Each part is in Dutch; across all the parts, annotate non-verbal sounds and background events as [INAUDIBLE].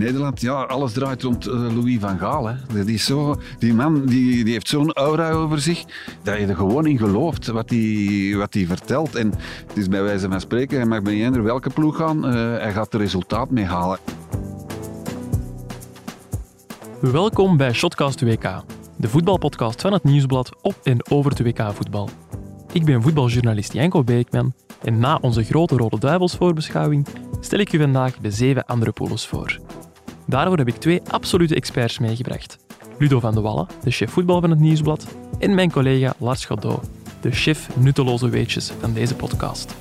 Nederland, ja, alles draait rond uh, Louis van Gaal. Hè. Dat is zo, die man die, die heeft zo'n aura over zich dat je er gewoon in gelooft wat hij wat die vertelt. En het is bij wijze van spreken, hij mag bij eender welke ploeg gaan, uh, hij gaat er resultaat mee halen. Welkom bij Shotcast WK, de voetbalpodcast van het Nieuwsblad op en over de WK-voetbal. Ik ben voetbaljournalist Janko Beekman en na onze grote Rode Duivels voorbeschouwing stel ik u vandaag de zeven andere pools voor. Daarvoor heb ik twee absolute experts meegebracht. Ludo van de Wallen, de chef voetbal van het Nieuwsblad, en mijn collega Lars Godot, de chef nutteloze weetjes van deze podcast.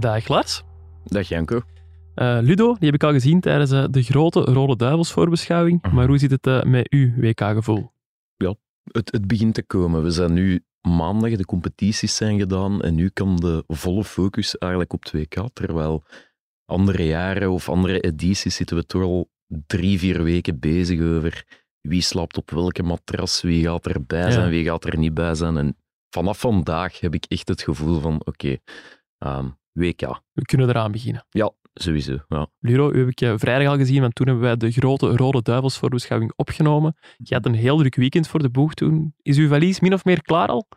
Dag Lars. Dag Janko. Uh, Ludo, die heb ik al gezien tijdens uh, de grote Rode Duivels voorbeschouwing. Uh Maar hoe zit het uh, met uw WK-gevoel? Ja, het, het begint te komen. We zijn nu maandag, de competities zijn gedaan en nu kan de volle focus eigenlijk op 2K. Terwijl andere jaren of andere edities zitten we toch al drie, vier weken bezig over wie slaapt op welke matras, wie gaat erbij zijn, wie gaat er niet bij zijn. En vanaf vandaag heb ik echt het gevoel van, oké, okay, um, WK. We kunnen eraan beginnen. Ja, sowieso. Ja. Luro, u heb ik vrijdag al gezien, want toen hebben wij de grote Rode Duivels voorbeschouwing opgenomen. Je had een heel druk weekend voor de boeg toen. Is uw valies min of meer klaar al?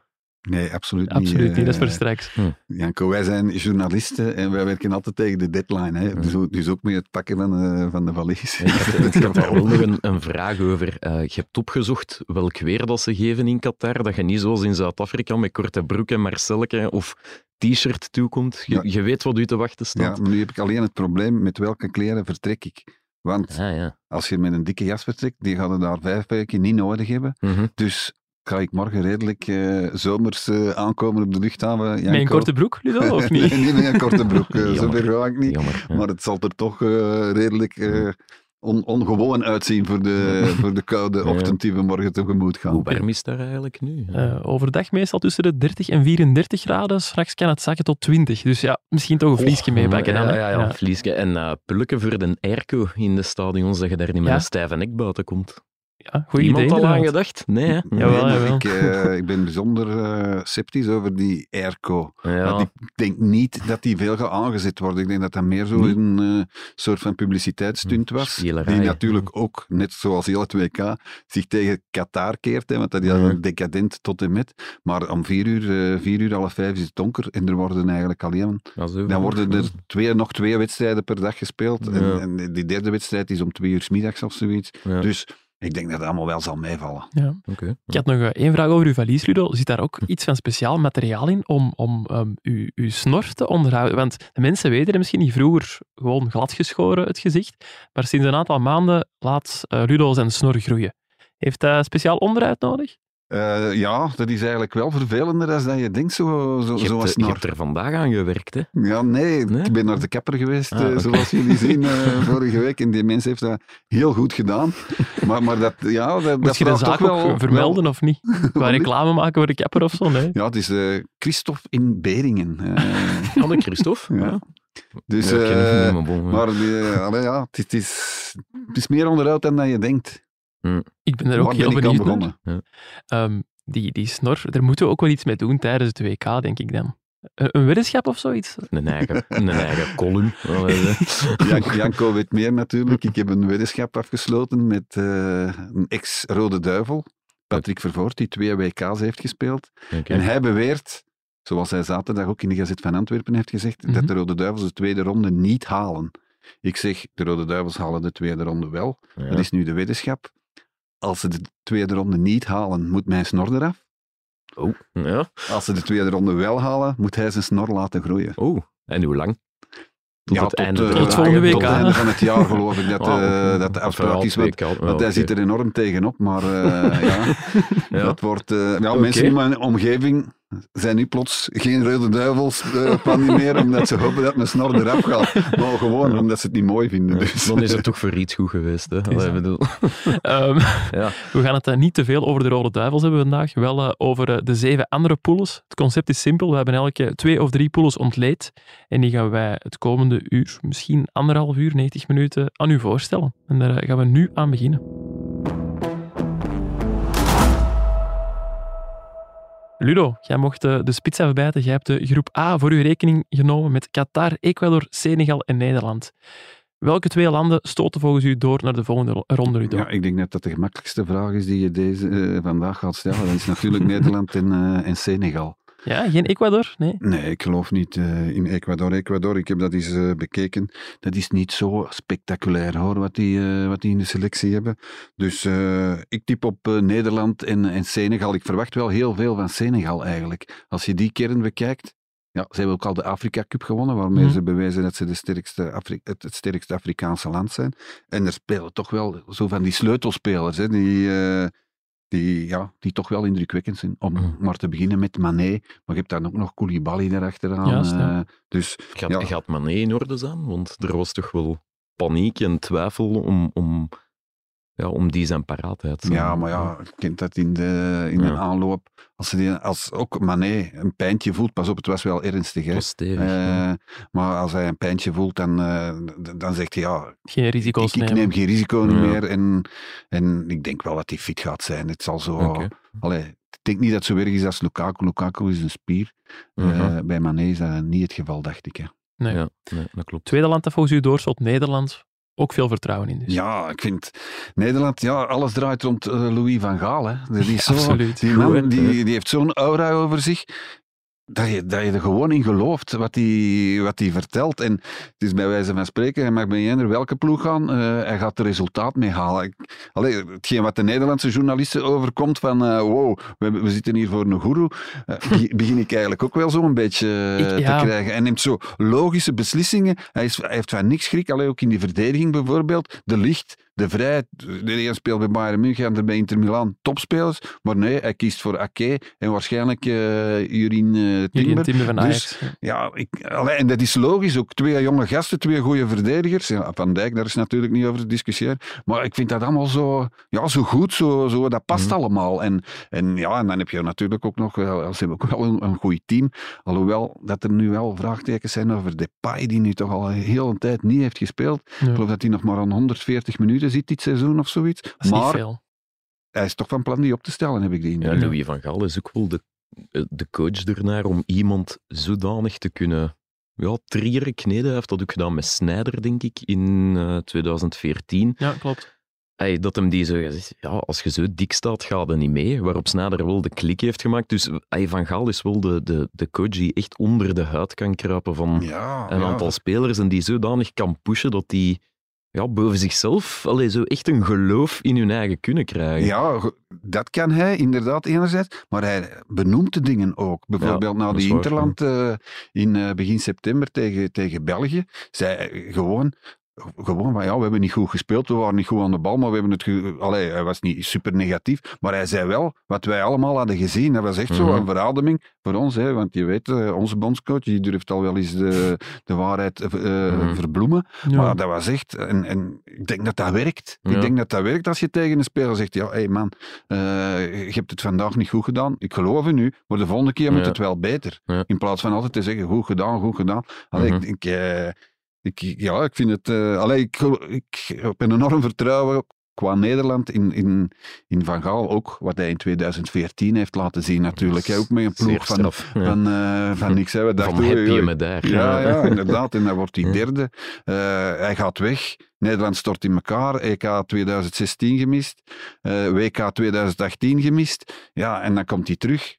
Nee, absoluut niet. Absoluut niet, dat is voor straks. Hm. Janko, wij zijn journalisten en wij werken altijd tegen de deadline. Hè? Dus, dus ook met het pakken van, uh, van de valies. ik [LAUGHS] heb, ik heb daar wel nog een, een, vraag over. Uh, je hebt opgezocht welk weer dat ze geven in Qatar, dat je niet zoals in Zuid-Afrika met korte broek en marcelke of t-shirt toekomt. Je, ja. je, weet wat u te wachten staat. Ja, maar nu heb ik alleen het probleem met welke kleren vertrek ik. Want ah, ja. als je met een dikke jas vertrekt, die gaan er daar vijf weken niet nodig hebben. Mm -hmm. Dus ga ik morgen redelijk uh, zomers uh, aankomen op de luchthaven. Janko. Met een korte broek, Ludo, [LAUGHS] of niet? nee, niet met een korte broek. Uh, zo ver ga ik niet. Jammer, ja. Maar het zal er toch redelijk on, ongewoon uitzien voor de, [LAUGHS] voor de koude ochtend die we morgen tegemoet gaan. Hoe warm is daar eigenlijk nu? Uh, overdag meestal tussen de 30 en 34 graden. Straks kan het zakken tot 20. Dus ja, misschien toch een vliesje oh, meepakken. Ja, ja, ja, ja. vliesje. En uh, pulken voor de airco in de stadions, dat je daar niet met een stijve nek buiten komt. Ja, goed Iemand idee, al aan gedacht? Nee, hè? Nee, jawel, jawel. Ik, uh, ik ben bijzonder uh, sceptisch over die airco. Ja. Ik denk niet dat die veel gaat aangezet worden. Ik denk dat dat meer zo een uh, soort van publiciteitsstunt was. Spielerij. Die natuurlijk ook, net zoals heel het WK, zich tegen Qatar keert. Hè, want dat is ja. decadent tot en met. Maar om vier uur, vier uur, half vijf is het donker. En er worden eigenlijk alleen... Dan worden er twee, nog twee wedstrijden per dag gespeeld. Ja. En, en, die derde wedstrijd is om twee uur 's middags of zoiets. Dus... Ik denk dat het allemaal wel zal meevallen. Ja. Okay. Ik had nog één vraag over uw valies, Ludo. Zit daar ook iets van speciaal materiaal in om, om um, uw, uw snor te onderhouden? Want de mensen weten het misschien niet vroeger gewoon gladgeschoren het gezicht, maar sinds een aantal maanden laat uh, Ludo zijn snor groeien. Heeft hij speciaal onderhoud nodig? Uh, ja, dat is eigenlijk wel vervelender dan dat je denkt, zo, zo, je, zoals hebt, je hebt er vandaag aan gewerkt, hè? Ja, nee, nee? ik ben naar de kapper geweest, ah, okay. zoals jullie [LAUGHS] zien uh, vorige week. En die mens heeft dat heel goed gedaan. Maar, maar dat, ja, dat, Moet dat je de zaak wel, ook vermelden, wel... of niet? [LAUGHS] Qua reclame maken voor de kapper of zo, nee? Ja, het is uh, Christophe in Beringen. Uh, [LAUGHS] Anne Christophe? ja. Dus, ja, uh, maar, bon, maar uh, allee, ja, het, het, is, het is meer onderhoud dan dat je denkt. Mm. Ik ben er ook Waar heel benieuwd aan naar. Ja. Um, die, die snor, daar moeten we ook wel iets mee doen tijdens het WK, denk ik dan. Een, een weddenschap of zoiets? Een eigen, een eigen column. [LAUGHS] Jan, Janko weet meer natuurlijk. Ik heb een weddenschap afgesloten met uh, een ex-Rode Duivel, Patrick Vervoort, die twee WK's heeft gespeeld. Okay. En hij beweert, zoals hij zaterdag ook in de Gazet van Antwerpen heeft gezegd, mm -hmm. dat de Rode Duivels de tweede ronde niet halen. Ik zeg, de Rode Duivels halen de tweede ronde wel. Ja. Dat is nu de weddenschap als ze de tweede ronde niet halen, moet mijn snor eraf. Oh, ja. Als ze de tweede ronde wel halen, moet hij zijn snor laten groeien. Oh, en hoe lang? Tot ja, het tot, einde, uh, tot volgende week, tot het einde van het jaar [LAUGHS] geloof ik dat, uh, oké. dat de afspraak is. Want, hij oké. zit er enorm tegenop. Maar uh, [LAUGHS] ja, Ja. dat wordt... uh, ja. Mensen in mijn omgeving zijn nu plots geen rode duivels uh, niet meer, omdat ze hopen dat mijn snor eraf gaat. Maar gewoon omdat ze het niet mooi vinden. Dus. Dan is het toch voor iets goed geweest. Hè? Allee, bedoel. Um, [LAUGHS] ja. We gaan het uh, niet te veel over de rode duivels hebben vandaag, wel uh, over de zeven andere poules. Het concept is simpel, we hebben elke twee of drie poules ontleed en die gaan wij het komende uur, misschien anderhalf uur, 90 minuten, aan u voorstellen. En daar gaan we nu aan beginnen. Ludo, jij mocht de spits afbijten. Jij hebt de groep A voor uw rekening genomen met Qatar, Ecuador, Senegal en Nederland. Welke twee landen stoten volgens u door naar de volgende ronde, Ludo? Ja, ik denk net dat de gemakkelijkste vraag is die je deze, uh, vandaag gaat stellen. Dat is natuurlijk [LAUGHS] Nederland en, uh, en Senegal. Ja, geen Ecuador? Nee? Nee, ik geloof niet uh, in Ecuador. Ecuador, ik heb dat eens uh, bekeken. Dat is niet zo spectaculair hoor, wat die, uh, wat die in de selectie hebben. Dus ik typ op Nederland en, en Senegal. Ik verwacht wel heel veel van Senegal eigenlijk. Als je die kern bekijkt. Ja, ze hebben ook al de Afrika Cup gewonnen, waarmee mm. ze bewijzen dat ze de sterkste Afri het, het, sterkste Afrikaanse land zijn. En er spelen toch wel zo van die sleutelspelers, hè, die die, ja, die toch wel indrukwekkend zijn. Om mm. maar te beginnen met Mané, maar je hebt dan ook nog Koulibaly erachteraan. Juist, ja. uh, dus, gaat, ja. gaat Mané in orde zijn? Want er was toch wel paniek en twijfel om, om ja, om die zijn paraatheid. Ja, maar ja, je kent dat in, de, in een aanloop. Als, ze die, als ook Mané een pijntje voelt, pas op, het was wel ernstig. Hè? Stevig, uh, Maar als hij een pijntje voelt, dan, uh, dan zegt hij ja, geen risico's ik, ik, neem geen risico ja. meer. En, en ik denk wel dat hij fit gaat zijn. Het zal zo... Okay. Allee, ik denk niet dat het zo erg is als Lukaku. Lukaku is een spier. Uh -huh. uh, bij Mané is dat niet het geval, dacht ik. Hè. Nee. Ja, nee, dat klopt. Tweede land dat volgens u doorschot, Nederland ook veel vertrouwen in. Dus. Ja, ik vind Nederland, ja, alles draait rond uh, Louis van Gaal. Hè. Dat is [LAUGHS] zo, Absoluut. Die man die, die heeft zo'n aura over zich dat je, dat je er gewoon in gelooft wat hij wat vertelt. En het is bij wijze van spreken, hij mag bij eender welke ploeg gaan, uh, hij gaat er resultaat mee halen. Allee, hetgeen wat de Nederlandse journalisten overkomt van uh, wow, we, we, zitten hier voor een goeroe, uh, begin ik eigenlijk ook wel zo'n beetje ik, ja. te krijgen. Hij neemt zo logische beslissingen, hij, is, hij heeft van niks schrik, alleen ook in die verdediging bijvoorbeeld, de licht de Vrij, de een speelt bij Bayern München en bij Inter Milan topspelers. Maar nee, hij kiest voor Ake en waarschijnlijk uh, Jurien uh, Timber. Timber van. Dus, ja, ik, allee, en dat is logisch. Ook twee jonge gasten, twee goede verdedigers. Ja, van Dijk, daar is natuurlijk niet over te discussiëren. Maar ik vind dat allemaal zo, ja, zo goed, zo, zo, dat past mm. allemaal. En, en, ja, en dan heb je natuurlijk ook nog, ze hebben ook wel een, een goed team. Alhoewel dat er nu wel vraagtekens zijn over Depay, die nu toch al een hele tijd niet heeft gespeeld. Ja. Ik geloof dat hij nog maar aan 140 minuten ziet dit seizoen of zoiets. maar hij is toch van plan die op te stellen, heb ik die Ja, Louis van Gaal is ook wel de, de coach ernaar om iemand zodanig te kunnen ja, trieren, kneden. Hij heeft dat ook gedaan met Snijder, denk ik, in uh, 2014. Ja, klopt. Hey, dat hem die zo ja, als je zo dik staat, gaat er niet mee. Waarop Snijder wel de klik heeft gemaakt. Dus hey, Van Gaal is wel de, de, de coach die echt onder de huid kan kruipen van ja, een ja. aantal spelers en die zodanig kan pushen dat die ja, boven zichzelf allee, zo echt een geloof in hun eigen kunnen krijgen. Ja, dat kan hij inderdaad enerzijds, maar hij benoemt de dingen ook. Bijvoorbeeld ja, na die Interland uh, in uh, begin september tegen, tegen België, zei gewoon gewoon van ja, we hebben niet goed gespeeld, we waren niet goed aan de bal, maar we hebben het. Ge... Allee, hij was niet super negatief, maar hij zei wel wat wij allemaal hadden gezien. Dat was echt zo een verademing voor ons, hè, want je weet, onze bondscoach die durft al wel eens de, de waarheid uh, mm-hmm. verbloemen. Ja. Maar dat was echt, en, en ik denk dat dat werkt. Ja. Ik denk dat dat werkt als je tegen een speler zegt: ja, hé hey man, uh, je hebt het vandaag niet goed gedaan. Ik geloof in u, maar de volgende keer moet het wel beter. In plaats van altijd te zeggen: goed gedaan, goed gedaan. Allee, mm-hmm. ik denk. Uh, ik, ja, ik vind het. Uh, allee, ik, ik heb een enorm vertrouwen qua Nederland in, in, in Van Gaal ook, wat hij in 2014 heeft laten zien natuurlijk. Hij ook met een ploeg van, straf, ja. van, uh, van niks. Hè. We dachten, van daar. Ja, ja, inderdaad. En dan wordt hij [LAUGHS] derde. Uh, hij gaat weg. Nederland stort in elkaar. EK 2016 gemist. Uh, WK 2018 gemist. Ja, en dan komt hij terug.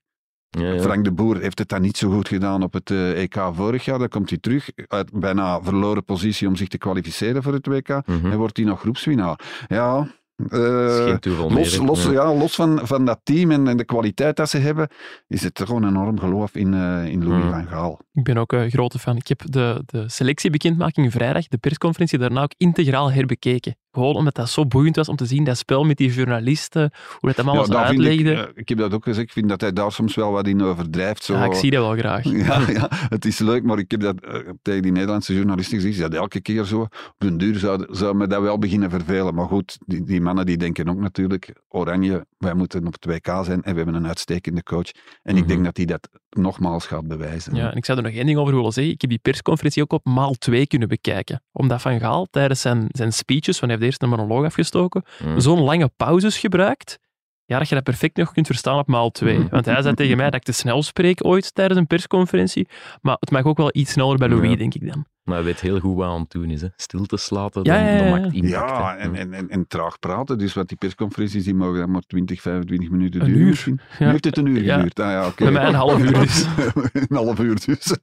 Ja, ja. Frank de Boer heeft het dan niet zo goed gedaan op het uh, EK vorig jaar. Dan komt hij terug uit bijna verloren positie om zich te kwalificeren voor het WK. Mm -hmm. En wordt hij nog groepswinnaar. Ja, uh, los, los, ja, los van, van dat team en, en, de kwaliteit dat ze hebben, is het gewoon een enorm geloof in, uh, in Louis mm. van Gaal. Ik ben ook een grote fan. Ik heb de, de selectiebekendmaking vrijdag, de persconferentie, daarna ook integraal herbekeken. Gewoon omdat dat zo boeiend was om te zien, dat spel met die journalisten, hoe dat daar vind uitlegde. Ik, ik heb dat ook gezegd, ik vind dat hij daar soms wel wat in overdrijft. Zo. Ja, ik zie dat wel graag. [LAUGHS] Ja, ja, [LAUGHS] het is leuk, maar ik heb dat eh, tegen die Nederlandse journalisten gezegd, dat elke keer zo. Op den duur zou, zou me dat wel beginnen vervelen. Maar goed, die, die mannen die denken ook natuurlijk, Oranje, wij moeten op het WK zijn en we hebben een uitstekende coach. En ik Mhm. denk dat hij dat nogmaals gaat bewijzen. Ja, en ik zou er nog één ding over willen zeggen. Ik heb die persconferentie ook op maal 2 kunnen bekijken. Omdat Van Gaal tijdens zijn, zijn speeches, want hij heeft eerst een monoloog afgestoken, Mm. zo'n lange pauzes gebruikt, ja, dat je dat perfect nog kunt verstaan op maal 2. Mhm. Want hij zei tegen mij dat ik te snel spreek ooit tijdens een persconferentie. Maar het mag ook wel iets sneller bij Louis, Ja. denk ik dan. Maar hij weet heel goed wat aan het doen is. Hè. Stilte slaten, Ja, dan, ja, dan maakt impact. Ja, en, en, en, en traag praten. Dus wat die persconferenties, die mogen dan maar 20, 25 minuten Een duren. uur. misschien. Ja. Nu heeft het een uur Ja. geduurd. Ah, ja, oké. Bij mij een half uur dus. [LAUGHS] een half uur dus.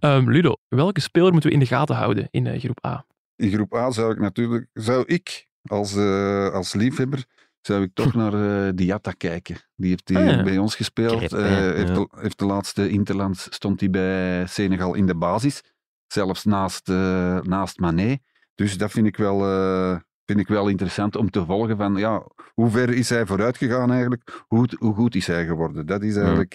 Ehm, Ludo, welke speler moeten we in de gaten houden in eh, groep A? In groep A zou ik natuurlijk, zou ik als, eh, als liefhebber, zou ik toch naar eh Diatta kijken. Die heeft die Ah, ja. bij ons gespeeld. Eh, heeft, de, heeft de laatste Interlands, stond hij bij Senegal in de basis. Zelfs naast, eh, naast Mané. Dus dat vind ik, wel, vind ik wel interessant om te volgen van, ja, hoe ver is hij vooruit gegaan eigenlijk? Hoe, hoe goed is hij geworden? Dat is eigenlijk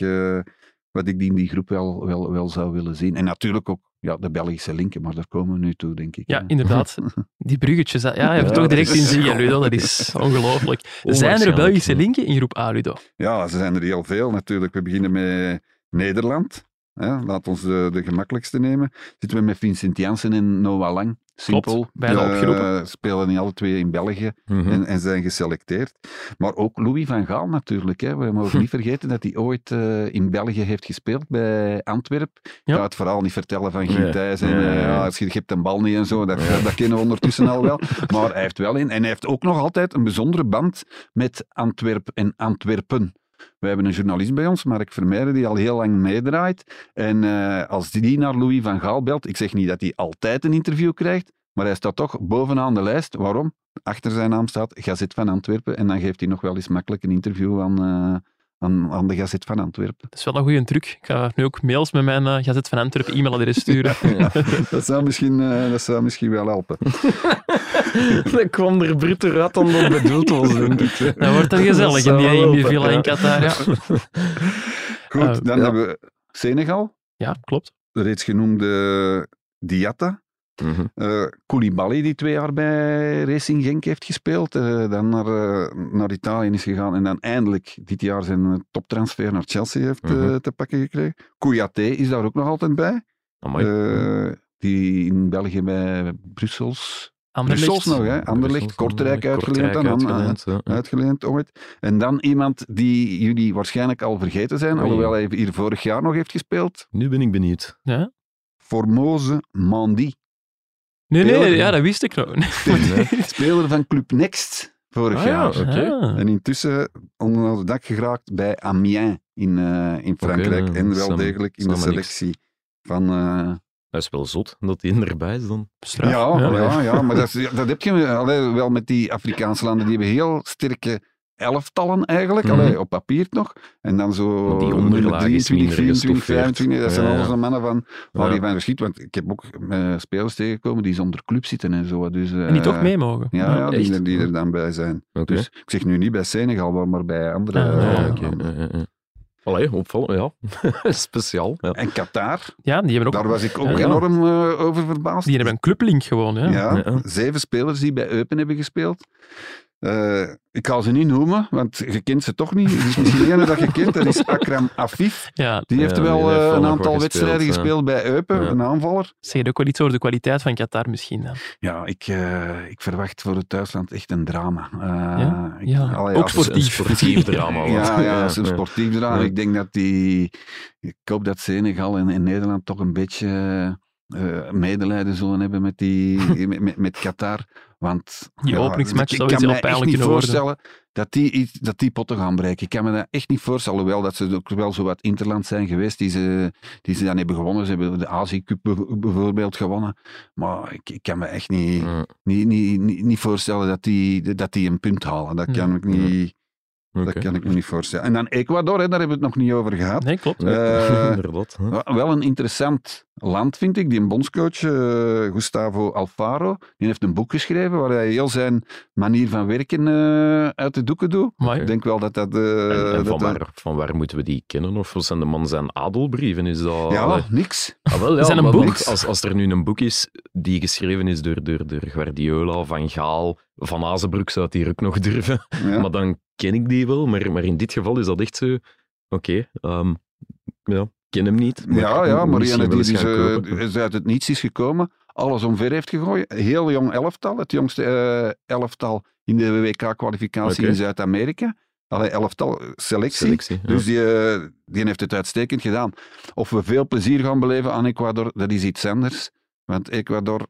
wat ik die in die groep wel, wel, wel zou willen zien. En natuurlijk ook ja, de Belgische linken, maar daar komen we nu toe, denk ik. Ja, hè. inderdaad. [LAUGHS] Die bruggetjes, ja, je hebt Ja, het toch direct in zien, Ludo. Dat is [LAUGHS] ongelooflijk. Zijn er Belgische linken in groep A, Ludo? Ja, ze zijn er heel veel natuurlijk. We beginnen met Nederland. Hè. Laat ons de, de gemakkelijkste nemen. Zitten we met Vincent Janssen en Noah Lang. Simpel. Klopt, Eh, opgeroepen. spelen niet alle twee in België Mhm. en, en zijn geselecteerd. Maar ook Louis van Gaal natuurlijk. Hè. We mogen [LAUGHS] niet vergeten dat hij ooit eh, in België heeft gespeeld bij Antwerpen. Ik Ja. ga het verhaal niet vertellen van. Guy Thijs en Ja, ja, je hebt een bal niet en zo. Dat, dat kennen we ondertussen al wel. [LAUGHS] Maar hij heeft wel in. En hij heeft ook nog altijd een bijzondere band met Antwerp en Antwerpen. We hebben een journalist bij ons, Mark Vermeijden, die al heel lang meedraait. En eh, als die naar Louis van Gaal belt, ik zeg niet dat hij altijd een interview krijgt, maar hij staat toch bovenaan de lijst. Waarom? Achter zijn naam staat Gazet van Antwerpen. En dan geeft hij nog wel eens makkelijk een interview aan, eh, aan, aan de Gazet van Antwerpen. Dat is wel een goede truc. Ik ga nu ook mails met mijn eh Gazet van Antwerpen e-mailadres sturen. [LAUGHS] dat, zou misschien, eh, dat zou misschien wel helpen. [LAUGHS] Dan kwam er bruter uit dan bedoeld was. [LAUGHS] Dat wordt dan gezellig in die, in villa in. Qatar. Ja, Goed, Eh, dan ja. hebben we Senegal, ja klopt. de reeds genoemde Diatta. Mhm. Eh Koulibaly, die twee jaar bij Racing Genk heeft gespeeld, eh, dan naar, eh, naar Italië is gegaan en dan eindelijk dit jaar zijn toptransfer naar Chelsea heeft Mhm. te pakken gekregen. Kouyaté is daar ook nog altijd bij, Amai. eh, die in België bij Brussels, Anderlecht. Brussels nog, hè? Anderlecht, Brussels, Kortrijk uitgeleend aan- uitgeleend, ja. uitgeleend ooit. En dan iemand die jullie waarschijnlijk al vergeten zijn, alhoewel hij hier vorig jaar nog heeft gespeeld, Nu ben ik benieuwd. Ja? Formose Mandi. Nee, nee, Speler. ja, dat wist ik nog. [LAUGHS] Speler van Club Next vorig Ah, ja, jaar. oké. Ah. En intussen onder het dak geraakt bij Amiens in, eh, in Frankrijk. En wel Sam- degelijk in de niks. selectie van... eh, Dat is wel zot dat hij erbij is dan. Straf, ja, ja. ja. Ja, maar dat, is- dat heb je allee, wel met die Afrikaanse landen. Die hebben heel sterke elftallen eigenlijk, Mhm. allee, op papier nog. En dan zo die nummer onderlaag is 23, minder 24, gestoffeerd. 25. Dat zijn Ja, ja. alles de mannen van waar Ja. je van verschiet. Want ik heb ook eh, spelers tegengekomen die zonder club zitten en zo. Dus, En die eh, toch mee mogen. Ja, ja die, er- die er dan bij zijn. Dus ik zeg nu niet bij Senegal, maar- maar bij andere. Ah, eh, eh. Allee, opvallen, ja. [LAUGHS] Speciaal. Ja. En Qatar, Ja, die hebben ook... daar was ik ook Ja, ja. enorm eh, over verbaasd. Die hebben een clublink gewoon, ja. Ja, Ja. zeven spelers die bij Eupen hebben gespeeld. Eh, ik ga ze niet noemen, want je kent ze toch niet. Er is misschien ene dat je kent, dat is Akram Afif. Ja, Die heeft Ja, wel die heeft eh, een aantal wedstrijden gespeeld, gespeeld bij Eupen, Ja. een aanvaller. zeg ook wel iets over de kwaliteit van Qatar misschien dan. Ja, ik, eh, ik verwacht voor het thuisland echt een drama. Ja? ik- allee, ook sportief. Drama. Ja, ja, dat is een sportief drama. Ik denk dat die... Ik hoop dat Senegal en, en Nederland toch een beetje eh, medelijden zullen hebben met, die, [LAUGHS] met, met Qatar. Want Die openingsmatch ik zou kan me echt niet worden. voorstellen dat die, iets, dat die potten gaan breken. Ik kan me dat echt niet voorstellen. Hoewel dat ze ook wel zo wat interland zijn geweest die ze, die ze dan hebben gewonnen. Ze hebben de Azië Cup bijvoorbeeld gewonnen. Maar ik, ik kan me echt niet, niet, niet, niet, niet voorstellen dat die, dat die een punt halen. Dat kan ik niet... Dat kan ik me niet voorstellen. En dan Ecuador, hè, daar hebben we het nog niet over gehad. Nee, klopt. Eh. [LAUGHS] Wel- een interessant land, vind ik. Die bondscoach, eh, Gustavo Alfaro, die heeft een boek geschreven waar hij heel zijn manier van werken eh, uit de doeken doet. Maar Ik denk wel dat dat... eh, En, en dat van, waar, van waar moeten we die kennen? Of zijn de man zijn adelbrieven? Is dat... Ja, niks. Ah, wel, ja, dat een maar boek? Als, als er nu een boek is die geschreven is door, door, door Guardiola, Van Gaal, Van Azenbroek zou het hier ook nog durven. Ja. Maar dan ken ik die wel. Maar, maar in dit geval is dat echt zo... Oké, ehm, ja, ken hem niet. Ja, ja, Marianne die eh, kopen. is uit het niets is gekomen, alles omver heeft gegooid. Heel jong elftal, het jongste eh, elftal in de WK-kwalificatie in Zuid-Amerika. Allee, elftal selectie. Selectie. ja. Dus die, eh, die heeft het uitstekend gedaan. Of we veel plezier gaan beleven aan Ecuador, dat is iets anders. Want Ecuador,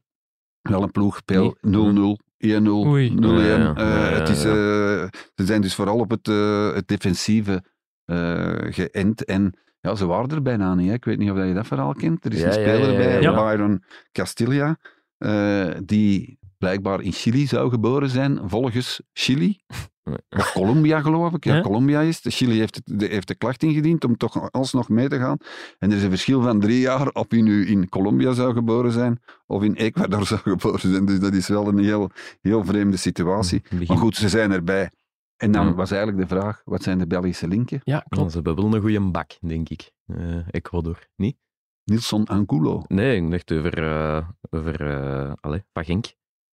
wel een ploeg, speel 0-0, 1-0, 0-1. Oei. Ja, ja. Eh, Ja, ja, het is, ja. eh, ze zijn dus vooral op het, eh, het defensieve eh, geënt. En ja, ze waren er bijna niet. Hè. Ik weet niet of je dat verhaal kent. Er is Ja, een ja, speler ja, bij. Byron Castilla, eh, die blijkbaar in Chili zou geboren zijn, volgens Chili. Of Colombia, geloof ik. Ja. Colombia is het. Chili heeft, het, de- heeft de klacht ingediend om toch alsnog mee te gaan. En er is een verschil van drie jaar of hij nu in Colombia zou geboren zijn of in Ecuador [LAUGHS] zou geboren zijn. Dus dat is wel een heel, heel vreemde situatie. Begin- Maar goed, ze zijn erbij. En dan was eigenlijk de vraag, wat zijn de Belgische linken? ja, klopt. ze hebben wel een goede bak, denk ik. Eh, Ecuador, niet? Nilson Angulo. Nee, ik dacht over, eh over eh allez, van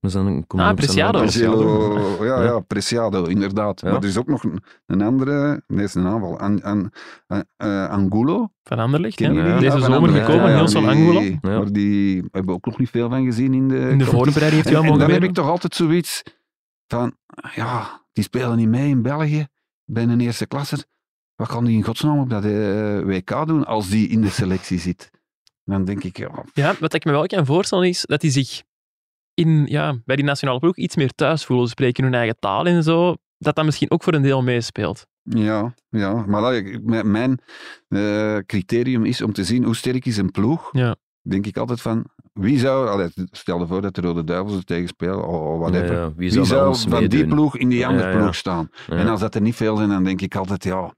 Genk. We zijn, komen Ah, Preciado. Preciado, ja, Ja. ja, Preciado, inderdaad. Ja. Maar er is ook nog een, een andere, nee, is een aanval, An, An, An- eh, Angulo. Van Anderlecht? Deze Ja, van zomer gekomen, ja, ja, Nielsen die- Angulo. Ja. Maar die hebben we ook nog niet veel van gezien in de In de voorbereiding heeft hij al en mogen dan heb ik toch altijd zoiets van, ja, die spelen niet mee in België, bij een eerste klasser. Wat kan die in godsnaam op dat eh, WK doen als die in de selectie zit? Dan denk ik, ja, Ja, wat ik me wel kan voorstellen is dat hij zich in, ja, bij die nationale ploeg iets meer thuis voelen. Ze spreken hun eigen taal en zo. Dat dat misschien ook voor een deel meespeelt. Ja, ja. maar dat- mijn- eh, criterium is om te zien hoe sterk is een ploeg. Ja. Denk ik altijd van, wie zou, allee, stel je voor dat de Rode Duivels er tegen spelen, of whatever. Ja, ja. Wie Wie zou, van die ploeg in die andere Ja, ja. ploeg staan? Ja. En als dat er niet veel zijn, dan denk ik altijd, ja,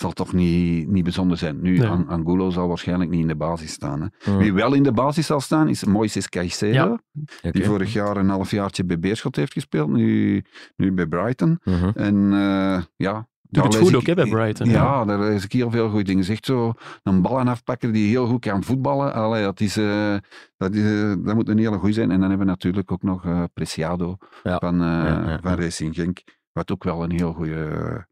zal toch niet, niet bijzonder zijn. Nu, Nee. An- Angulo zal waarschijnlijk niet in de basis staan. Hè. Ja. Wie wel in de basis zal staan, is Moises Caicedo, Ja. Die vorig jaar een halfjaartje bij Beerschot heeft gespeeld, nu, nu bij Brighton. Mhm. En eh, ja... Doet het goed ook, hè, bij Brighton. Ja, daar lees ik heel veel goede dingen. Zegt zo, een ballenafpakker die heel goed kan voetballen. Allee, dat, is, eh, dat, is, eh, dat moet een hele goeie zijn. En dan hebben we natuurlijk ook nog Preciado Ja. van, eh, Ja, ja, van. Racing Genk. Wat ook wel een heel goede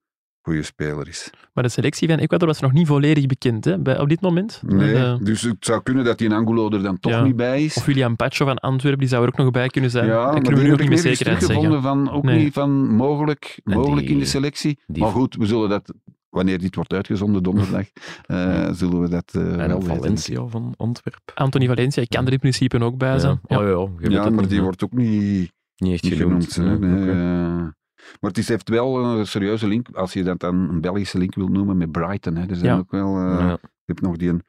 goede speler is. Maar de selectie van Ecuador was nog niet volledig bekend hè, bij, op dit moment. Nee, Eh, dus het zou kunnen dat die Angulo er dan toch Ja. niet bij is. of William Pacho van Antwerpen, die zou er ook nog bij kunnen zijn. ja, dat maar kunnen we nu nog heb niet nergens zekerheid zeggen. van, ook Nee. niet van mogelijk, mogelijk in de die- selectie. die- maar goed, we zullen dat, wanneer dit wordt uitgezonden donderdag, [LAUGHS] eh, zullen we dat eh, wel En. Valencia van Antwerpen. Anthony Valencia kan er in principe ook bij zijn. Ja. Ja. Oh, ja, Ja, maar die wordt ook niet, niet echt niet genoemd. Nee. Maar het is, heeft wel een serieuze link, als je dat dan een Belgische link wil noemen, met Brighton. Hè. Er zijn Ja. ook wel... eh, Ja. Je hebt nog die een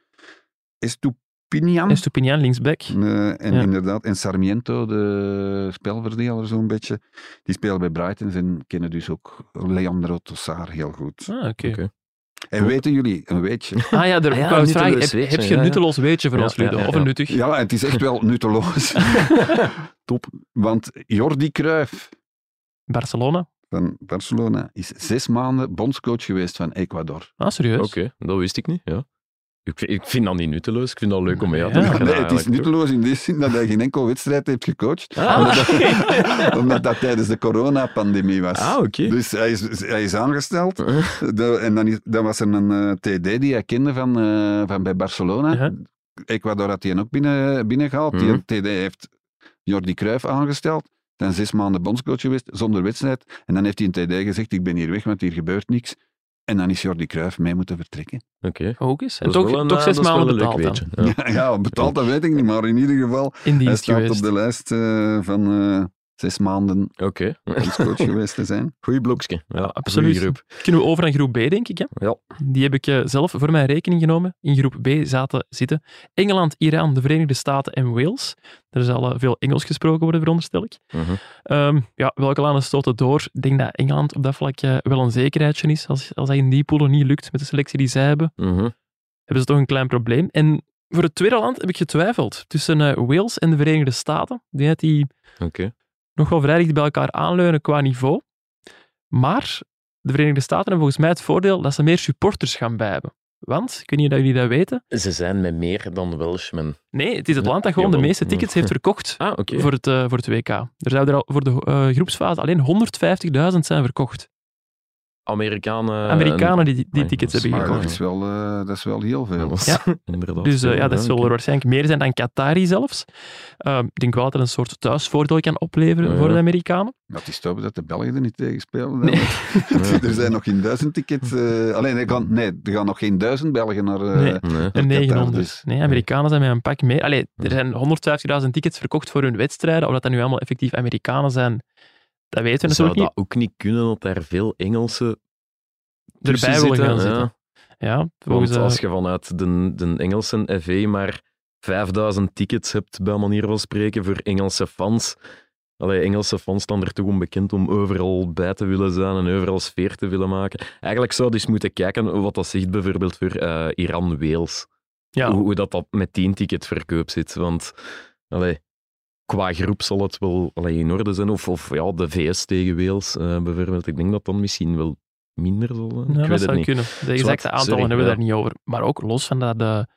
Estupinian. Estupinian, linksback. Eh, en Ja. inderdaad, en Sarmiento, de spelverdeler zo'n beetje, die spelen bij Brighton en kennen dus ook Leandro Tossar heel goed. Ah, oké. En weten jullie, een weetje, Ah ja, daar Ah ja, ik wou eens nutteloos vragen, heb, weetje, heb je een ja. nutteloos weetje voor Ja, ons, ja, Ludo? ja, Of een nuttig? ja, het is echt wel nutteloos. [LAUGHS] [LAUGHS] Top. Want Jordi Cruijff Barcelona? van Barcelona is zes maanden bondscoach geweest van Ecuador. Ah, serieus? Oké, dat wist ik niet. Ja. Ik, vind- ik vind dat niet nutteloos. Ik vind dat leuk om mee Ja. te Ja, leggen. nee, het is nutteloos in die zin dat hij geen enkel wedstrijd heeft gecoacht. Ah, Omdat, [LAUGHS] omdat dat tijdens de coronapandemie was. Ah, oké. Dus hij is, hij is aangesteld. [LAUGHS] De- en dan, is, dan was er een eh, TD die hij kende van, eh, van bij Barcelona. Ja. Ecuador had hij ook binnen, binnengehaald. Mhm. Die TD heeft Jordi Cruijff aangesteld. Dan zes maanden bondscoach geweest, zonder wedstrijd. En dan heeft hij in TD gezegd, ik ben hier weg, want hier gebeurt niks. En dan is Jordi Cruijff mee moeten vertrekken. Oké. Ook eens. En toch, een, toch eh, zes maanden leuk betaald dan. Ja. [LAUGHS] Ja, betaald, dat weet ik niet, maar in ieder geval, In hij staat geweest. op de lijst eh, van, eh, zes maanden Oké. bondscoach [LAUGHS] geweest te zijn. Goeie blokje. Ja, absoluut. goeie groep. Kunnen we over aan groep B, denk ik. Hè? Ja. Die heb ik eh, zelf voor mijn rekening genomen. In groep B zaten zitten Engeland, Iran, de Verenigde Staten en Wales. Er zal eh, veel Engels gesproken worden, veronderstel ik. Mhm. Ehm, ja, welke landen stoten door? Ik denk dat Engeland op dat vlak eh, wel een zekerheidje is. Als, als dat in die poelen niet lukt met de selectie die zij hebben, Mhm. hebben ze toch een klein probleem. En voor het tweede land heb ik getwijfeld tussen eh, Wales en de Verenigde Staten. Denk dat die Oké. Nog wel vrij dicht bij elkaar aanleunen qua niveau. Maar de Verenigde Staten hebben volgens mij het voordeel dat ze meer supporters gaan bij hebben. Want, weet niet of jullie dat weten, Ze zijn met meer dan Welshmen. nee, het is het land dat gewoon de meeste tickets heeft verkocht Ah, voor, het, eh, voor het WK. Er zouden er al voor de eh, groepsfase alleen 150.000 zijn verkocht. Amerikanen. Amerikanen die die tickets dat hebben gekocht. dat is wel, eh, dat is wel heel veel. Dat Ja. [LAUGHS] inderdaad. Dus eh, ja, dat zal oké. er waarschijnlijk meer zijn dan Qatari zelfs. Eh, ik denk wel dat het een soort thuisvoordeel kan opleveren voor de Amerikanen. Dat is toch dat de Belgen er niet tegen spelen. [LAUGHS] Nee. er zijn nog geen duizend tickets. eh, alleen, er gaan, nee, er gaan nog geen duizend Belgen naar... eh, Nee. En Qatar 900. dus. Nee, Amerikanen zijn met een pak meer. Allee, er zijn 150.000 tickets verkocht voor hun wedstrijden. Of dat dat nu allemaal effectief Amerikanen zijn, dat weten we Zou dat ook niet kunnen dat daar veel Engelsen. Erbij willen gaan zitten? zitten. Ja. Volgens, Want als je vanuit de, de Engelse FA maar 5000 tickets hebt, bij manier van spreken, voor Engelse fans. Allee, Engelse fans staan er toch onbekend om overal bij te willen zijn en overal sfeer te willen maken. Eigenlijk zou je dus moeten kijken wat dat zegt bijvoorbeeld voor eh, Iran-Wales. ja, Hoe, hoe dat, dat met 10 ticketverkoop zit. Want allee, qua groep zal het wel allee, in orde zijn. Of, of ja, de VS tegen Wales eh, bijvoorbeeld. Ik denk dat dan misschien wel minder zal zijn. ja, ik dat weet het zou niet. kunnen. De exacte aantallen sorry, hebben we daar niet over. Maar ook los van dat de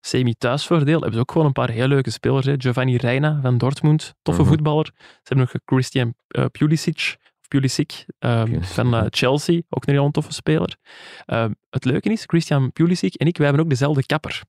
semi-thuisvoordeel hebben ze ook gewoon een paar heel leuke spelers. Hè. Giovanni Reina van Dortmund, toffe Mhm. voetballer. Ze hebben nog Christian eh, Pulisic, Pulisic ehm, van eh, Chelsea, ook een heel toffe speler. Ehm, het leuke is, Christian Pulisic en ik, wij hebben ook dezelfde kapper.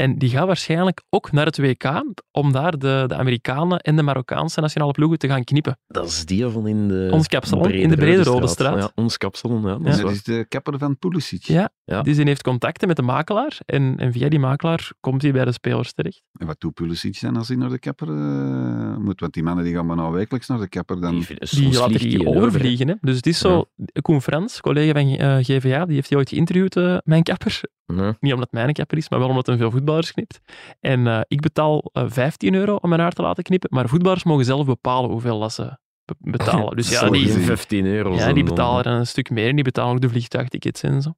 En die gaat waarschijnlijk ook naar het WK om daar de, de Amerikanen en de Marokkaanse nationale ploegen te gaan knippen. Dat is die van in de... Ons kapsalon, in de Brede Rode Straat. Ja, ons kapsalon, ja. Dat Ja. is dat waar. is de kapper van Pulisic. Ja. Ja. Dus die heeft contacten met de makelaar en, en via die makelaar komt hij bij de spelers terecht. En wat doet Pulisic dan als hij naar de kapper eh, moet? Want die mannen die gaan maar nou wekelijks naar de kapper. Dan... Die, Die laten die over, hè. overvliegen. Hè. Dus het is zo, Koen Frans, collega van eh, GVA, die heeft die ooit geïnterviewd, eh, mijn kapper. Ja. Niet omdat het mijn kapper is, maar wel omdat hij veel voetballers knipt. En eh, ik betaal eh, 15 euro om mijn haar te laten knippen, maar voetballers mogen zelf bepalen hoeveel dat ze be- betalen. [LAUGHS] Dus ja, die, geen 15 euro ja, die dan. betalen er een stuk meer en die betalen ook de vliegtuigtickets en zo.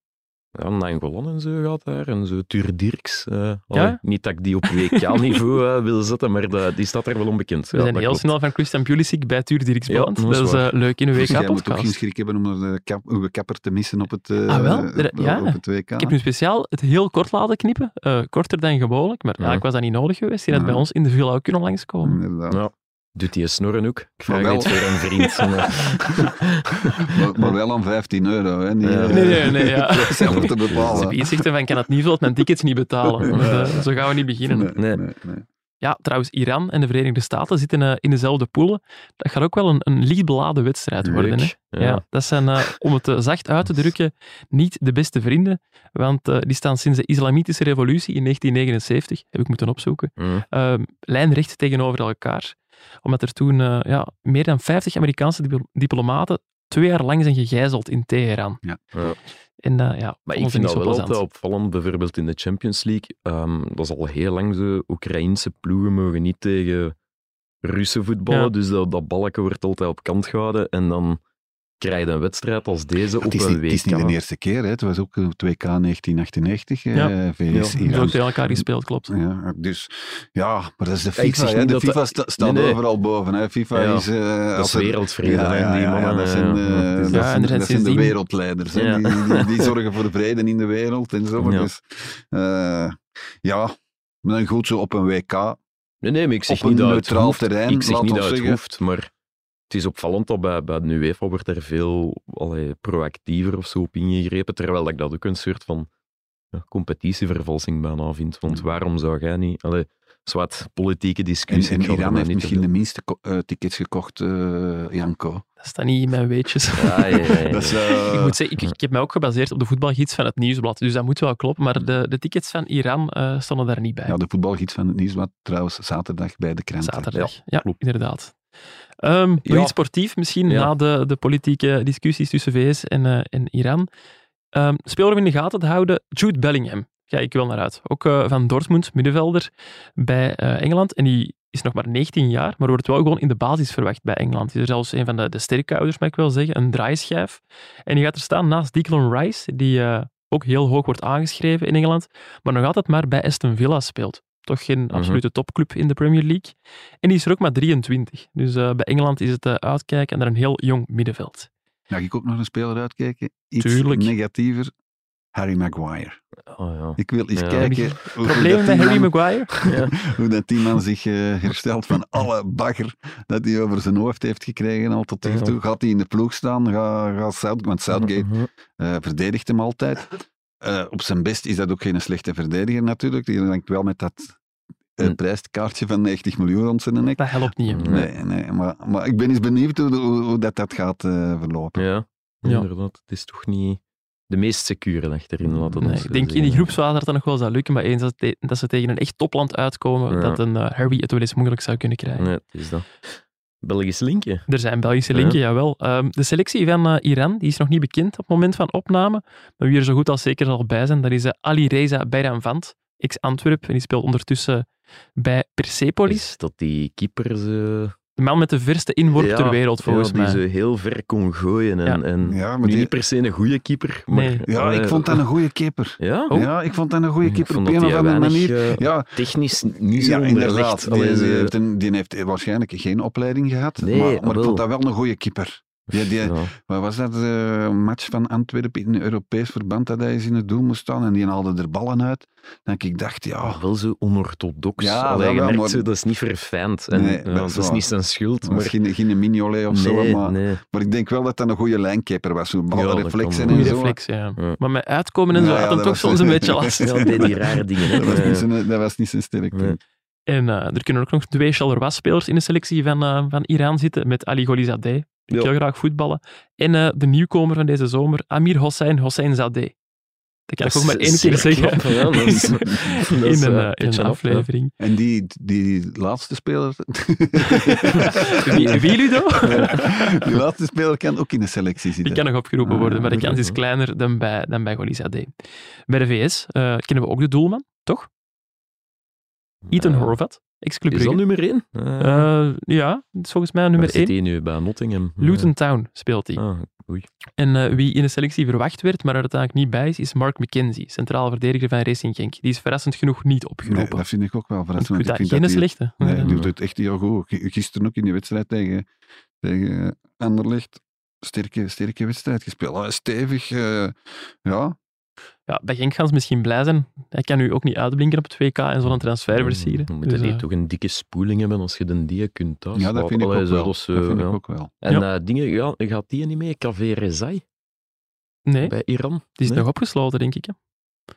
Ja, Nangolan en zo gaat daar. En zo Tuur Dirks. eh, Ja? allee, Niet dat ik die op WK-niveau eh, wil zetten, maar dat- die staat er wel onbekend. We Ja, zijn heel klopt. snel van Christian Pulisic bij Tuur Dirks Ja, beland. dat is dat is waar. eh, leuk in een Dus jij moet ook geen WK-podcast. schrik hebben om naar de kap, uw kapper te missen op het, Ah, wel? Er- op- ja. op het WK. Ik heb nu speciaal het heel kort laten knippen, eh, korter dan gewoonlijk, maar Ja. eigenlijk was dat niet nodig geweest. Die had Ja. bij ons in de villa ook kunnen langskomen. Inderdaad. Doet die snorren ook? Ik vraag wel. niet voor een vriend. [LAUGHS] maar- Maar, maar wel aan 15 euro. Hè. Niet, Ja. eh, Nee, nee, nee, ja. [LAUGHS] zelf te hebben iets zegt van, ik kan het niet vult mijn tickets niet betalen. Eh, zo gaan we niet beginnen. Nee, Nee. nee, nee. Ja, trouwens, Iran en de Verenigde Staten zitten eh, in dezelfde poelen. Dat gaat ook wel een, een licht beladen wedstrijd worden. Hè? Ja. dat zijn, om het zacht uit te drukken, niet de beste vrienden. Want die staan sinds de Islamitische Revolutie in 1979, heb ik moeten opzoeken, Ja. eh, lijnrecht tegenover elkaar. Omdat er toen eh, ja, meer dan 50 Amerikaanse diplo- diplomaten twee jaar lang zijn gegijzeld in Teheran. Ja. Ja. En eh, ja, Maar ik vind dat zo wel plezant. altijd opvallend, bijvoorbeeld in de Champions League. ehm, dat is al heel lang zo. Oekraïnse ploegen mogen niet tegen Russen voetballen. Ja. Dus dat, dat balken wordt altijd op kant gehouden. En dan krijg je een wedstrijd als deze Het op is, een niet, WK. het is niet de eerste keer. Hè. Het was ook het WK 1998. eh, Ja. VS, Ja. Ook tegen elkaar gespeeld, klopt. Ja, dus ja, maar dat is de Ja, ik FIFA. zeg hè. niet De FIFA sta- staat Nee, nee. overal boven. Hè. FIFA Ja. is... eh, Dat als is er- wereldvrede, Ja, ja, die ja, mannen. ja, dat zijn, ja. eh, is- dat Ja, en zijn, zijn dat zijn de wereldleiders. hè. Ja. Die, die, die [LAUGHS] zorgen voor de vrede in de wereld en zo. Maar Ja. Dus, eh, ja, maar dan goed zo op een WK. Nee, nee, maar ik zeg Op een niet dat het neutraal terrein, Ik zeg niet dat het hoeft, maar het is opvallend dat bij, bij de UEFA wordt er veel allee, proactiever of zo op ingegrepen, terwijl ik dat ook een soort van ja, competitievervalsing bijna vind. Want waarom zou jij niet... Allee, zwart politieke En, discussie. en er Iran heeft misschien de minste eh, tickets gekocht, eh, Janko. Dat staat niet in mijn weetjes. Ja, ja, ja, ja. [LAUGHS] Dat is, eh, Ik moet zeggen, ik, ik heb mij ook gebaseerd op de voetbalgids van het Nieuwsblad, dus dat moet wel kloppen. Maar de, de tickets van Iran eh, stonden daar niet bij. ja, de voetbalgids van het Nieuwsblad trouwens zaterdag bij de krant. Zaterdag. Ja, klopt. inderdaad. Nog Ja. iets sportief misschien, Ja. na de, de politieke discussies tussen VS en, en Iran. Ehm speler om in de gaten te houden, Jude Bellingham. Ga ik wel naar uit. Ook eh, van Dortmund, middenvelder bij eh, Engeland. En die is nog maar 19 jaar, maar wordt wel gewoon in de basis verwacht bij Engeland. Hij is er zelfs een van de, de sterke ouders, mag ik wel zeggen. Een draaischijf. En die gaat er staan naast Declan Rice, die ook heel hoog wordt aangeschreven in Engeland, maar nog altijd maar bij Aston Villa speelt. Toch geen absolute topclub in de Premier League. En die is er ook maar 23. Dus eh, bij Engeland is het eh, uitkijken naar een heel jong middenveld. Mag ik ook nog een speler uitkijken? Iets Tuurlijk. negatiever. Harry Maguire. Oh, ja. Ik wil eens Ja. kijken dat met Harry man- Maguire? [LAUGHS] hoe dat die man zich eh, herstelt van alle bagger dat hij over zijn hoofd heeft gekregen al tot hiertoe. Gaat hij in de ploeg staan? Gaat, gaat South, want Southgate Mhm. eh, verdedigt hem altijd. Eh, op zijn best is dat ook geen slechte verdediger natuurlijk. Die hangt wel met dat eh, Hm. prijskaartje van 90 miljoen rond zijn nek. Dat helpt niet. hè. Nee. Nee, nee maar, maar ik ben eens benieuwd hoe, hoe, hoe dat, dat gaat eh, verlopen. Ja, Ja. inderdaad. Het is toch niet de meest secure achterin, laten Nee, ik denk in die groepsfase dat dat nog wel zou lukken, maar eens dat, te- dat ze tegen een echt topland uitkomen, Ja. dat een eh, Harry het wel eens moeilijk zou kunnen krijgen. Nee, het is dat. Belgisch linkje. Er zijn Belgische Ja. linken, jawel. Ehm, de selectie van eh, Iran die is nog niet bekend op het moment van opname. Maar wie er zo goed als zeker zal bij zijn, dat is eh, Ali Reza Bayramvand, ex-Antwerp. En die speelt ondertussen bij Persepolis. Is dat die keeper ze... De man met de verste inworp Ja, ter wereld, volgens ja, die mij. ze heel ver kon gooien. En, Ja. en Ja, maar nu die- niet per se een goede keeper, maar... Nee. Ja, ik eh, vond dat een goede keeper. Ja? Oh. Ja, ik vond dat een goede Ik keeper op een of die andere manier. eh, Ja, Technisch niet zo ja onderlegd. inderdaad. Die, die heeft die heeft waarschijnlijk geen opleiding gehad. Nee, maar, maar ik vond dat wel een goede keeper. Die, die, ja. Wat was dat? eh, Een match van Antwerpen in een Europees verband dat hij eens in het doel moest staan en die haalde er ballen uit. Dan ik dacht, ja, wel zo onorthodox. Ja, Allee, wel, maar- zo, dat is niet verfijnd. En, Nee, ja, dat dat is niet zijn schuld. maar Maar, geen, geen Mignolet of zo. Maar, nee. maar ik denk wel dat dat een goede lijnkeeper was. Zo Ja, dat ballenreflexen en zo. reflex, ja. Ja. Maar met uitkomen en zo Ja, had ja, hem dat toch was- soms een beetje last. [LAUGHS] Ja, deed die rare dingen. Hè. Dat was, Eh, niet zijn, dat was niet zijn sterk nee. punt. En eh, er kunnen ook nog twee Charleroi-spelers in de selectie van, eh, van Iran zitten, met Ali Golizadeh, die Ja. heel graag voetballen, en eh, de nieuwkomer van deze zomer, Amir Hossein Hossein Zadeh. Dat kan ik ook maar één keer zeggen knap, ja, dat is- [LAUGHS] dat in een, in een pitchen up, ja. aflevering. En die, die laatste speler... [LAUGHS] Wie, wie Ludo? die laatste speler kan ook in de selectie Die zitten. kan nog opgeroepen Ah, worden, maar de kans is kleiner dan bij, dan bij Golizadeh. Bij de VS eh, kennen we ook de doelman, toch? Ethan Eh, Horvat, ex-Club Is dat nummer één? Eh, Eh, ja, dat is volgens mij nummer waar zit 1. hij nu bij Nottingham? Luton Town speelt hij. Ah, oei. En eh, wie in de selectie verwacht werd, maar er uiteindelijk niet bij is, is Mark McKenzie, centraal verdediger van Racing Genk. Die is verrassend genoeg niet Nee, opgeroepen. dat vind ik ook wel ik verrassend. dat ik vind geen dat slechte. Nee, die doet [LAUGHS] het echt heel goed. Gisteren ook in die wedstrijd tegen, tegen Anderlecht. Sterke, sterke wedstrijd gespeeld. Stevig, eh, ja. Ja, bij Genk gaan ze misschien blij zijn. Hij kan nu ook niet uitblinken op het WK en zo'n transfer versieren. Dan moet Dus, je eh, niet toch een dikke spoeling hebben als je de die kunt thuis ja, dat vind ik Allee, ook zo, wel. dat eh, ik ja. ook wel. En Ja. eh, dingen, ja, gaat die niet mee? KV Rezai nee, bij Iran? die is Nee? nog opgesloten, denk ik. hè.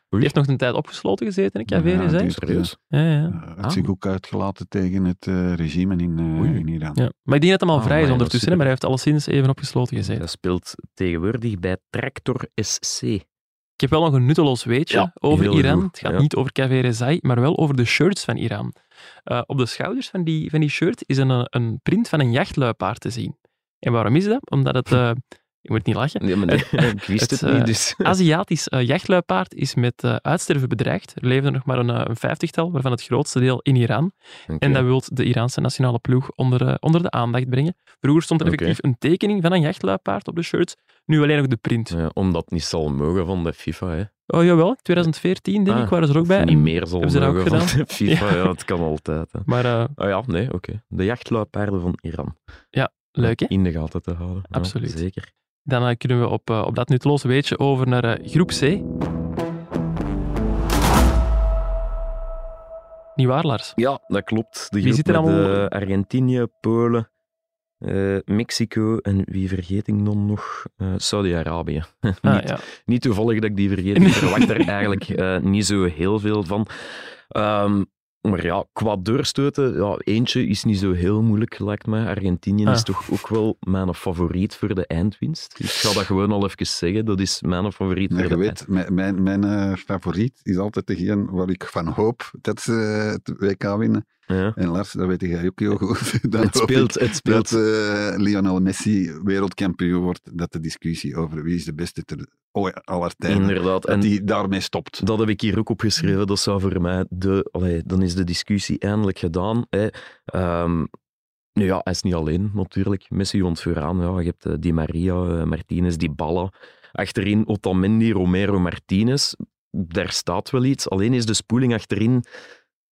Die heeft nog een tijd opgesloten gezeten, ik Ja, die zei. is- Serieus? Ja, ja. Uh, het Ah. zich ook uitgelaten tegen het eh, regime in, eh, in Iran. ja. Maar ik denk dat hem al Ah, vrij is ondertussen, maar hij heeft alleszins even opgesloten gezeten. Hij speelt tegenwoordig bij Tractor SC. Ik heb wel nog een nutteloos weetje Ja, over Iran. goed, Het gaat ja. niet over KV Rezai, maar wel over de shirts van Iran. Eh, op de schouders van die, van die shirt is een, een print van een jachtluipaard te zien. En waarom is dat? Omdat het... [LAUGHS] eh, je moet niet lachen. Nee, maar nee, [LAUGHS] ik wist het, het, niet, eh, dus... [LAUGHS] Aziatisch eh, jachtluipaard is met eh, uitsterven bedreigd. Er leven er nog maar een, een vijftigtal, waarvan het grootste deel in Iran. En dat wil de Iraanse nationale ploeg onder, onder de aandacht brengen. Vroeger stond er effectief een tekening van een jachtluipaard op de shirts. Nu alleen nog de print. Ja, omdat het niet zal mogen van de FIFA, hè. Oh jawel, 2014 denk ik, Ah, waren ze er ook bij. niet meer zal dat ook mogen van gedaan? de [LAUGHS] FIFA, ja. het kan altijd. Hè. Maar Ah ja, nee, oké. De jachtluipaarden van Iran. leuk hè? In de gaten te houden. Ja, Absoluut. zeker. Dan eh, kunnen we op, eh, op dat nutteloze weetje over naar eh, groep C. Niet waar, Lars? Ja, dat klopt. De Wie zit er allemaal- Argentinië, Polen, Mexico en wie vergeet ik dan nog? Eh, Saudi-Arabië. [LAUGHS] Ah, niet, ja. niet toevallig dat ik die vergeet. Ik verwacht er [LAUGHS] eigenlijk niet zo heel veel van. Ehm, maar ja, qua doorstoten, ja, eentje is niet zo heel moeilijk, lijkt mij. Argentinië Ah. is toch ook wel mijn favoriet voor de eindwinst. Dus ik ga dat gewoon al even zeggen. Dat is mijn favoriet voor je de weet, mijn, mijn, mijn eh, favoriet is altijd degene waar ik van hoop dat ze het WK winnen. Ja. En Lars, dat weet jij ook heel goed. [LAUGHS] Dan Het speelt, het speelt. Dat eh, Lionel Messi wereldkampioen wordt, dat de discussie over wie is de beste ter oh, aller tijden, Inderdaad. dat En die daarmee stopt. dat heb ik hier ook opgeschreven. Dat zou voor mij de... Allee, dan is de discussie eindelijk gedaan. Hè. Ehm, nu ja, hij is niet alleen natuurlijk. Messi wont vooraan. Ja, je hebt eh, Di Maria, eh, Martinez, Dybala. Achterin Otamendi, Romero, Martinez. Daar staat wel iets. Alleen is de spoeling achterin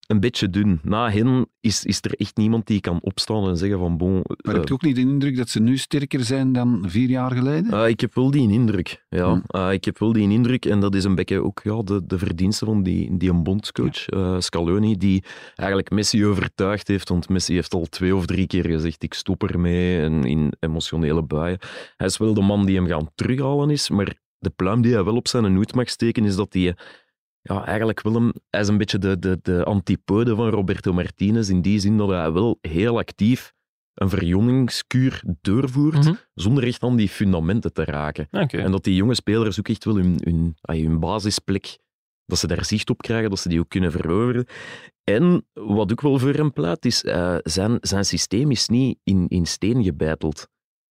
een beetje dun. Na hen is, is er echt niemand die kan opstaan en zeggen van bon... Maar eh, heb je ook niet de indruk dat ze nu sterker zijn dan vier jaar geleden? Uh, ik heb wel die indruk. Ja. Hm. Uh, ik heb wel die indruk. En dat is een beetje ook ja, de, de verdienste van die, die een bondscoach, uh, Scaloni, die eigenlijk Messi overtuigd heeft. Want Messi heeft al twee of drie keer gezegd, ik stop ermee. En in emotionele buien. Hij is wel de man die hem gaan terughalen is. Maar de pluim die hij wel op zijn hoed mag steken, is dat hij... Ja, eigenlijk wil hem... Hij is een beetje de, de, de antipode van Roberto Martinez. In die zin dat hij wel heel actief een verjongingskuur doorvoert, Mhm. zonder echt aan die fundamenten te raken. Oké. En dat die jonge spelers ook echt wel hun, hun, ah, hun basisplek, dat ze daar zicht op krijgen, dat ze die ook kunnen veroveren. En wat ook wel voor hem pleit, is uh, zijn, zijn systeem is niet in, in steen gebeiteld.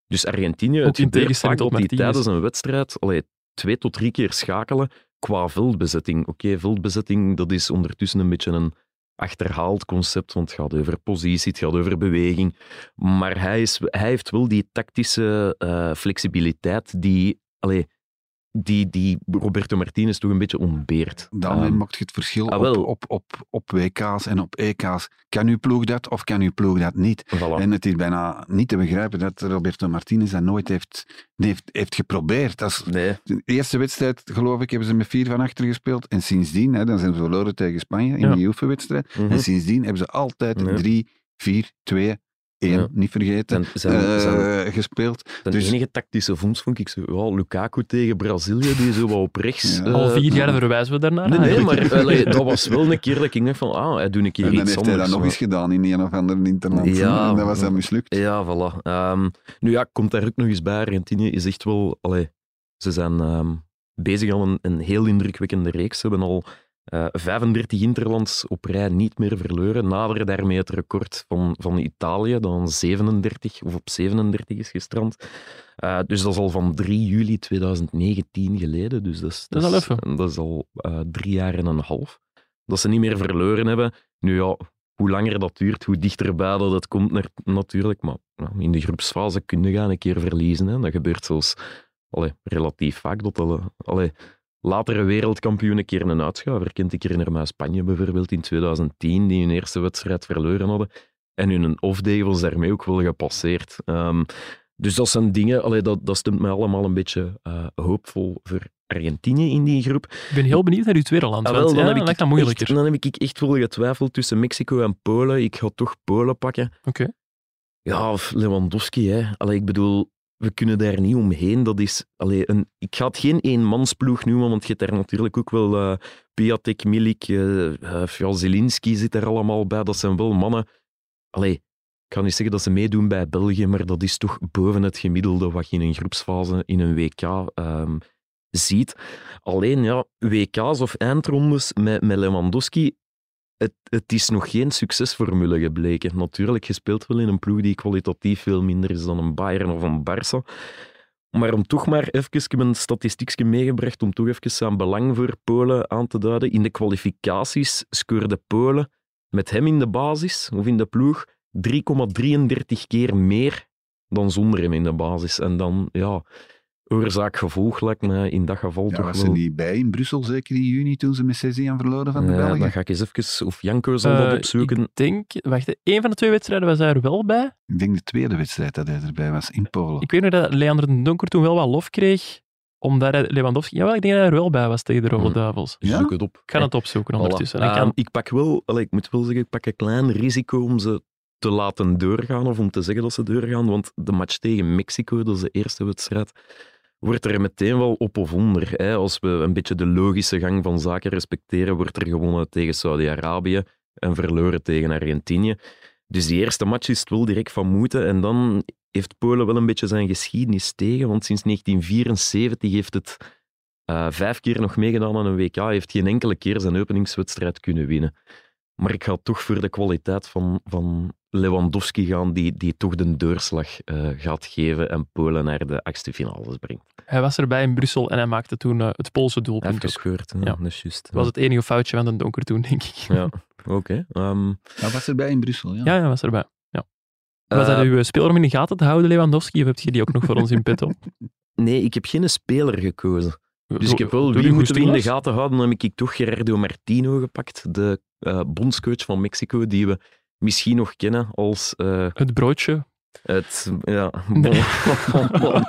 Dus Argentinië, het gebeurt vaak dat die tijdens een wedstrijd allee, twee tot drie keer schakelen qua veldbezetting. Oké, veldbezetting, dat is ondertussen een beetje een achterhaald concept, want het gaat over positie, het gaat over beweging. Maar hij, is, hij heeft wel die tactische eh, flexibiliteit die, allee, die, die Roberto Martinez toch een beetje ontbeert. Daarmee Ehm, maakt je het verschil ah, op, op, op, op WK's en op EK's. Kan uw ploeg dat of kan uw ploeg dat niet? voilà. En het is bijna niet te begrijpen dat Roberto Martinez dat nooit heeft, heeft, heeft geprobeerd. Als, Nee, de eerste wedstrijd, geloof ik, hebben ze met vier van achter gespeeld. En sindsdien, hè, dan zijn ze verloren tegen Spanje in Ja. die oefenwedstrijd. mhm. En sindsdien hebben ze altijd Ja. 3, 4, 2, 1, Ja. niet vergeten, zijn, zijn, zijn, eh, gespeeld. zijn dus- enige tactische vondst vond ik zo, ja, Lukaku tegen Brazilië, die zo wat op rechts... Ja. eh, Al vier jaar verwijzen we daarnaar. Nee, nee, maar allee, dat was wel een keer dat ik dacht van, ah, hij doet een keer En dan iets heeft hij anders. dat nog eens gedaan in een of andere interland. Ja, en dat was dan mislukt. Ja, voilà. Ehm, nu ja, komt daar ook nog eens bij. Argentinië is echt wel... Allee, ze zijn ehm, bezig aan een, een heel indrukwekkende reeks. Ze hebben al eh 35 interlands op rij niet meer verloren. Naderen daarmee het record van, van Italië, dat aan 37 of op 37 is gestrand. Eh, dus dat is al van 3 juli 2019 geleden. Dus dat is, Dat is al even. Dat is al eh, drie jaar en een half. Dat ze niet meer verloren hebben. Nu ja, hoe langer dat duurt, hoe dichterbij dat het komt naar, natuurlijk. Maar ja, in de groepsfase kun je gaan een keer verliezen. Hè. Dat gebeurt zelfs allee, relatief vaak. Dat alle, allee, latere wereldkampioen een keer een uitschuiver kent. Ik herinner me Spanje bijvoorbeeld in 2010, die hun eerste wedstrijd verloren hadden. En hun off-day was daarmee ook wel gepasseerd. Ehm, dus dat zijn dingen, allee, dat, dat stemt mij allemaal een beetje eh, hoopvol voor Argentinië in die groep. Ik ben heel benieuwd naar uw tweede land. Ah, wel, dan ja, heb ik dat echt- dan heb ik echt wel getwijfeld tussen Mexico en Polen. Ik ga toch Polen pakken. Oké. Ja, of Lewandowski, hè. Allee, ik bedoel, we kunnen daar niet omheen. Dat is, allee, een, ik ga het geen eenmansploeg noemen, want je hebt daar natuurlijk ook wel eh Piatek, Milik, Zelinski zit er allemaal bij. Dat zijn wel mannen... Allee, ik ga niet zeggen dat ze meedoen bij België, maar dat is toch boven het gemiddelde wat je in een groepsfase in een WK ehm, ziet. Alleen, ja, WK's of eindrondes met, met Lewandowski, het, het is nog geen succesformule gebleken. Natuurlijk, je speelt wel in een ploeg die kwalitatief veel minder is dan een Bayern of een Barça. Maar om toch maar even, een statistiekje meegebracht om toch even zijn belang voor Polen aan te duiden. In de kwalificaties scoorde Polen met hem in de basis of in de ploeg 3,33 keer meer dan zonder hem in de basis. En dan, ja, oorzaak-gevolg lijkt me in dat geval Ja, toch was wel... ze niet bij in Brussel, zeker in juni, toen ze met 6 aan verloren van de Ja, Belgen? dan ga ik eens even, of Janko zal Eh, dat opzoeken. Ik denk, wacht, één van de twee wedstrijden was hij er wel bij. Ik denk de tweede wedstrijd dat hij erbij was, in Polen. Ik weet nog dat Leander de Donker toen wel wat lof kreeg, omdat hij Lewandowski... Jawel, ik denk dat hij er wel bij was tegen de Rode Hmm. Duivels. Ja? Zoek het op. Ik ga het opzoeken Voilà. ondertussen. Ik Ehm, ik pak wel, allee, ik moet wel zeggen, ik pak een klein risico om ze te laten doorgaan of om te zeggen dat ze doorgaan, want de match tegen Mexico, dat is de eerste wedstrijd, wordt er meteen wel op of onder. Hè. Als we een beetje de logische gang van zaken respecteren, wordt er gewonnen tegen Saudi-Arabië en verloren tegen Argentinië. Dus die eerste match is het wel direct van moeten. En dan heeft Polen wel een beetje zijn geschiedenis tegen, want sinds 1974 heeft het eh, vijf keer nog meegedaan aan een WK, heeft geen enkele keer zijn openingswedstrijd kunnen winnen. Maar ik ga toch voor de kwaliteit van, van Lewandowski gaan, die, die toch de doorslag eh, gaat geven en Polen naar de achtste finales brengt. Hij was erbij in Brussel en hij maakte toen eh, het Poolse doelpunt. Ook. gehoord, ja, Ja. dat is juist. Dat was het enige foutje van den donker toen, denk ik. Ja, oké. Ehm, Hij was erbij in Brussel, ja. Ja, hij was erbij. Ja. Was eh, dat uw speler om in de gaten te houden, Lewandowski, of heb je die ook nog voor ons in petto? [LAUGHS] nee, ik heb geen speler gekozen. Dus ik heb wel wie moeten we in de gaten houden. Dan heb ik toch Gerardo Martino gepakt, de eh, bondscoach van Mexico, die we misschien nog kennen als eh, Het broodje. het, ja, [LAUGHS] Nee. bon-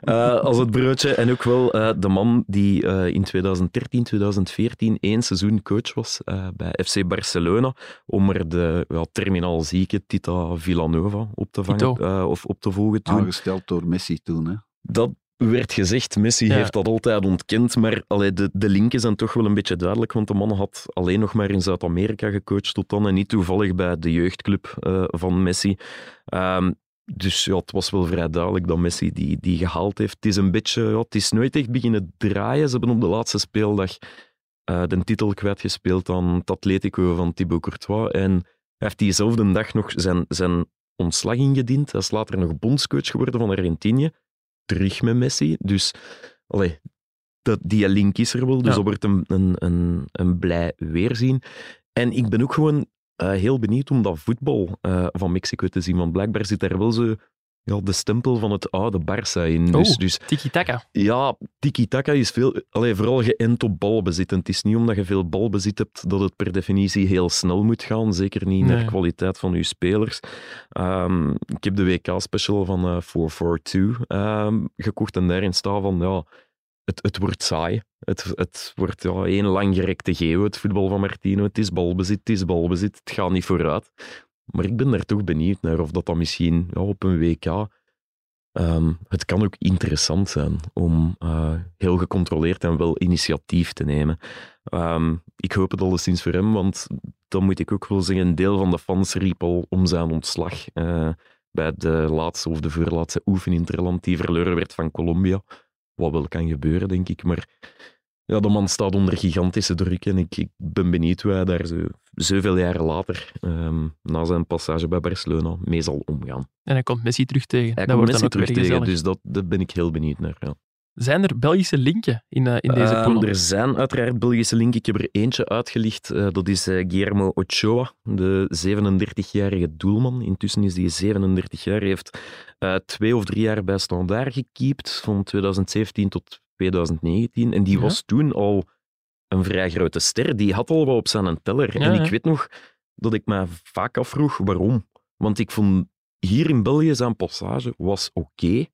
Eh, als het broodje. En ook wel eh, de man die eh, in 2013, 2014 één seizoen coach was eh, bij FC Barcelona, om er de ja, terminaal zieke Tita Villanova op te vangen of op te volgen toen. Aangesteld door Messi toen, hè. Dat werd gezegd, Messi Ja. heeft dat altijd ontkend, maar allee, de, de linken zijn toch wel een beetje duidelijk, want de man had alleen nog maar in Zuid-Amerika gecoacht tot dan en niet toevallig bij de jeugdclub eh, van Messi. Ehm, dus ja, het was wel vrij duidelijk dat Messi die, die gehaald heeft. Het is een beetje, ja, het is nooit echt beginnen draaien. Ze hebben op de laatste speeldag eh, de titel kwijtgespeeld aan het Atletico van Thibaut Courtois en hij heeft diezelfde dag nog zijn, zijn ontslag ingediend. Hij is later nog bondscoach geworden van Argentinië terug met Messi. Dus allee, dat, die link is er wel. Dus Ja. dat wordt een, een, een, een blij weerzien. En ik ben ook gewoon eh, heel benieuwd om dat voetbal eh, van Mexico te zien. Want blijkbaar zit daar wel zo ja, de stempel van het oude Barça in. Dus, Oh. dus Tiki-taka. ja, tiki-taka is veel, allee, vooral geënt op balbezit. En het is niet omdat je veel balbezit hebt dat het per definitie heel snel moet gaan. Zeker niet naar kwaliteit van je spelers. Ehm, ik heb de WK-special van eh 442 ehm, gekocht en daarin staat van ja, het, het wordt saai. Het, het wordt ja, één langgerekte geo, het voetbal van Martino. Het is balbezit, het is balbezit, het gaat niet vooruit. Maar ik ben daar toch benieuwd naar of dat dan misschien op een WK Ehm, het kan ook interessant zijn om eh, heel gecontroleerd en wel initiatief te nemen. Ehm, ik hoop het alleszins voor hem, want dan moet ik ook wel zeggen, een deel van de fans riep al om zijn ontslag eh, bij de laatste of de voorlaatste oefeninterland die verloren werd van Colombia. Wat wel kan gebeuren, denk ik. Maar ja, de man staat onder gigantische druk en ik, ik ben benieuwd hoe hij daar zo, zoveel jaren later, ehm, na zijn passage bij Barcelona, mee zal omgaan. En hij komt Messi terug tegen. Hij dat komt wordt Messi terug tegen, gezellig. dus dat, daar ben ik heel benieuwd naar. Ja. Zijn er Belgische linken in, eh, in deze Ehm, pool? er zijn uiteraard Belgische linken. Ik heb er eentje uitgelicht. eh, dat is eh, Guillermo Ochoa, de 37-jarige doelman. Intussen is hij 37 jaar. Hij heeft twee of drie jaar bij Standaard gekiept, van 2017 tot 2019. En die Ja. was toen al een vrij grote ster. Die had al wat op zijn teller. Ja, en ik weet nog dat ik me vaak afvroeg waarom. Want ik vond hier in België zijn passage was oké.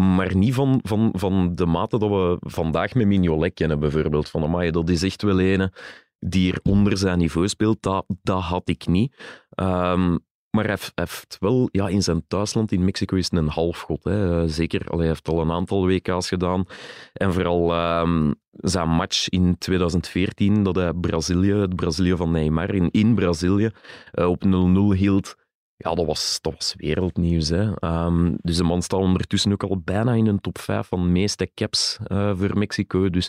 Maar niet van, van, van de mate dat we vandaag met Mignolet kennen, bijvoorbeeld. Van, amai, dat is echt wel een die er onder zijn niveau speelt. Dat, dat had ik niet. Ehm, maar hij heeft, wel, ja, in zijn thuisland in Mexico is een halfgod. Hè. Eh, Zeker, hij heeft al een aantal WK's gedaan. En vooral ehm, zijn match in 2014, dat hij Brazilië, het Brazilië van Neymar, in, in Brazilië, eh, op 0-0 hield. Ja, dat was, dat was wereldnieuws. Hè. Ehm, dus de man staat ondertussen ook al bijna in een top 5 van de meeste caps eh, voor Mexico. Dus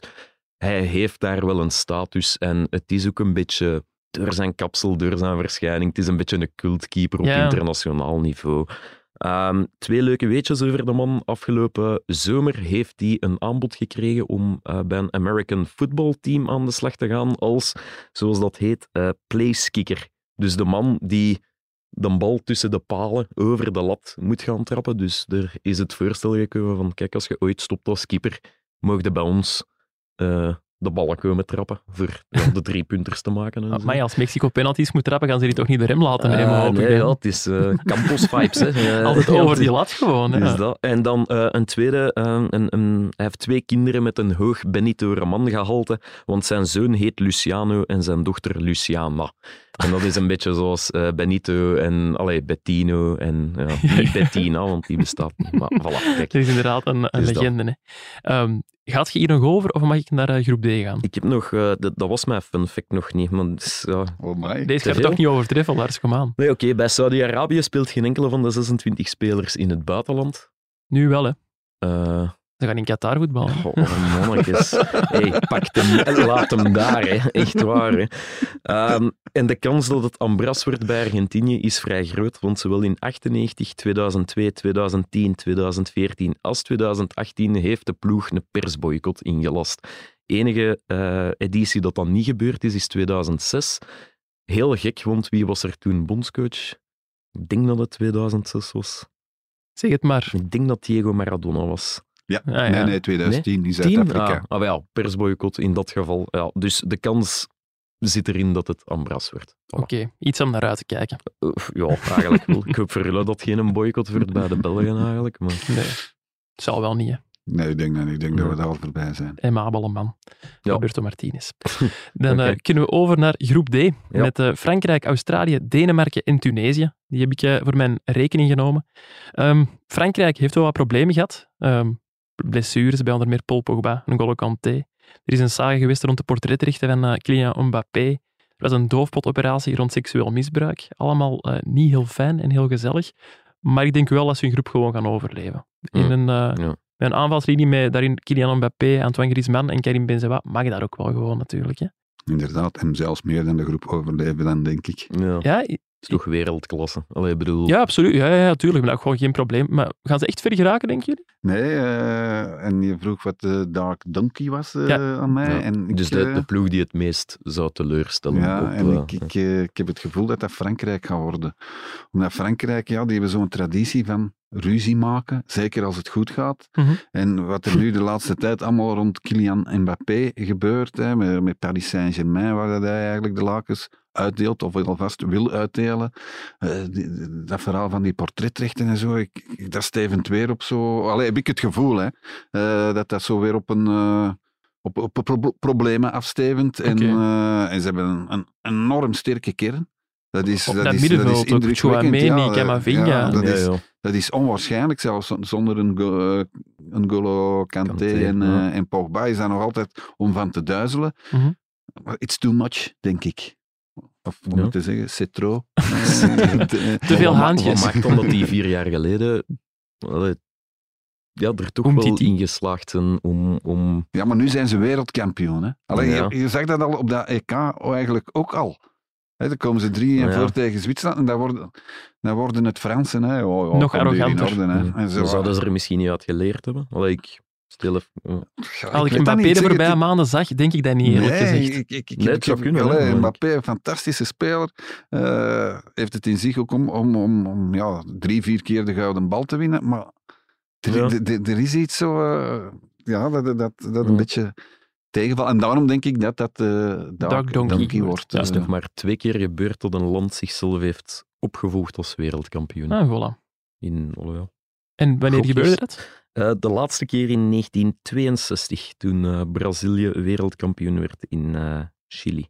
hij heeft daar wel een status. En het is ook een beetje, door zijn kapsel, door zijn verschijning, het is een beetje een cultkeeper op Ja. internationaal niveau. Ehm, twee leuke weetjes over de man. Afgelopen zomer heeft hij een aanbod gekregen om eh, bij een American Football Team aan de slag te gaan als, zoals dat heet, eh placekicker. Dus de man die de bal tussen de palen over de lat moet gaan trappen. Dus er is het voorstel gekomen van, kijk, als je ooit stopt als keeper, mogen je bij ons eh, de ballen komen trappen voor ja, de [LAUGHS] drie punters te maken. En zo. Maar als Mexico penalties moet trappen, gaan ze die toch niet de rem laten nemen, Eh, nee, ja, het is eh, campus [LAUGHS] vibes. Hè. Eh, Altijd ja, over die lat gewoon. dus dat. En dan eh, een tweede, eh, een, een, hij heeft twee kinderen met een hoog Benito Raman gehalte, want zijn zoon heet Luciano en zijn dochter Luciana. En dat is een beetje zoals eh, Benito en allee, Bettino en ja, [LAUGHS] niet Bettina, want die bestaat niet. Maar voilà, kijk. Het is inderdaad een, legende. Hè. Ehm, gaat je hier nog over of mag ik naar eh, groep D gaan? Ik heb nog, eh, dat, dat was mijn fun fact nog niet, maar ja, Oh my. Deze gaat toch niet overtreffen, Lars, kom aan. Nee, oké, bij Saudi-Arabië speelt geen enkele van de 26 spelers in het buitenland. Nu wel, hè. Eh, Ze gaan in Qatar voetballen. Oh, mannetjes. hey, pak hem en laat hem daar. Hè. Echt waar. Hè. Ehm, en de kans dat het Ambras wordt bij Argentinië is vrij groot, want zowel in 98, 2002, 2010, 2014 als 2018 heeft de ploeg een persboycott ingelast. enige uh, editie dat dan niet gebeurd is, is 2006. Heel gek, want wie was er toen bondscoach? Ik denk dat het 2006 was. Zeg het maar. Ik denk dat Diego Maradona was. Ja, ah, ja. nee, nee, 2010 nee? in Zuid-Afrika. Ah, ah, ja, persboycott in dat geval. Ja, dus de kans zit erin dat het Ambras wordt. Voilà. Oké, iets om naar uit te kijken. Uh, ja, eigenlijk wel. Ik hoop voor jullie dat geen boycott wordt bij de Belgen eigenlijk. Maar... Nee, het zal wel niet, hè. Nee, ik denk, dat, ik denk dat we daar al voorbij zijn. Emabele man. Ja. Roberto Martinez. [LAUGHS] Dan okay. uh, kunnen we over naar groep D. Ja. Met uh, Frankrijk, Australië, Denemarken en Tunesië. Die heb ik uh, voor mijn rekening genomen. Um, Frankrijk heeft wel wat problemen gehad. Um, blessures bij onder meer Paul Pogba, N'Golo Kanté. Er is een saga geweest rond de portretrechten van uh, Kylian Mbappé. Er was een doofpotoperatie rond seksueel misbruik. Allemaal uh, niet heel fijn en heel gezellig. Maar ik denk wel dat ze hun groep gewoon gaan overleven. In een, uh, ja. een aanvalslinie met daarin Kylian Mbappé, Antoine Griezmann en Karim Benzema mag dat ook wel gewoon natuurlijk. Hè? Inderdaad, en zelfs meer dan de groep overleven dan, denk ik. Ja, ja is toch wereldklasse. Allee, bedoel... Ja, absoluut. Ja, ja, natuurlijk. Maar dat gewoon geen probleem. Maar gaan ze echt ver geraken, denken jullie? Nee, uh, en je vroeg wat de Dark Donkey was uh, ja. aan mij. Ja. En dus ik, de, de, ploeg die het meest zou teleurstellen. Ja, op, en ik, ik, ik heb het gevoel dat dat Frankrijk gaat worden. Omdat Frankrijk, ja, die hebben zo'n traditie van ruzie maken, zeker als het goed gaat. Mm -hmm. En wat er nu de laatste tijd allemaal rond Kylian Mbappé gebeurt, hè, met, met Paris Saint-Germain, waar hij eigenlijk de lakens uitdeelt, of alvast wil uitdelen. Uh, die, dat verhaal van die portretrechten en zo, ik, ik, daar stevend weer op zo... Allee, heb ik het gevoel, hè, uh, dat dat zo weer op een... Uh, op, op pro problemen afstevend. En, okay. en ze hebben een, een enorm sterke kern. Dat is, dat dat is, middenveld, dat is Camavinga. Ja, dat, is, dat is onwaarschijnlijk, zelfs zonder een, go, een Golo Kanté, en, ja. en Pogba is dat nog altijd om van te duizelen. Mm -hmm. It's too much, denk ik. Of hoe Ja. moet je zeggen, c'est trop. [LAUGHS] Te veel Wat haantjes. Wat maakt dan dat die vier jaar geleden allee, ja, er toch Om wel in geslaagd zijn om... om Ja, maar nu zijn ze wereldkampioen. Hè? Alleen, Ja. je, je zag dat al op dat EK eigenlijk ook al. Hè, dan komen ze drie en Ja. voor tegen Zwitserland en dan worden, dan worden het Fransen. Hè. Oh, oh, Nog arroganter. orde, hè. Ja. En zo, dan zouden ze er misschien niet uit geleerd hebben. Allee, ik ja. Ja, Als ik dat Mbappé de voorbije het- maanden zag, denk ik dat niet eerlijk nee, gezegd. Ik, ik, ik, Nee, het ik zou kunnen, allee, Mbappé, een fantastische speler, eh, heeft het in zich ook om, om, om, om ja, drie, vier keer de gouden bal te winnen. Maar er, Ja. is iets zo, eh, ja, dat, dat, dat, dat een Ja. beetje tegenvalt. En daarom denk ik dat dat eh Dark, Donkey Donkey wordt. Het is eh. nog maar twee keer gebeurd dat een land zichzelf heeft opgevoegd als wereldkampioen. Ah, voilà. In, oh ja. En wanneer gebeurde dat? Eh, de laatste keer in 1962, toen eh, Brazilië wereldkampioen werd in eh, Chili.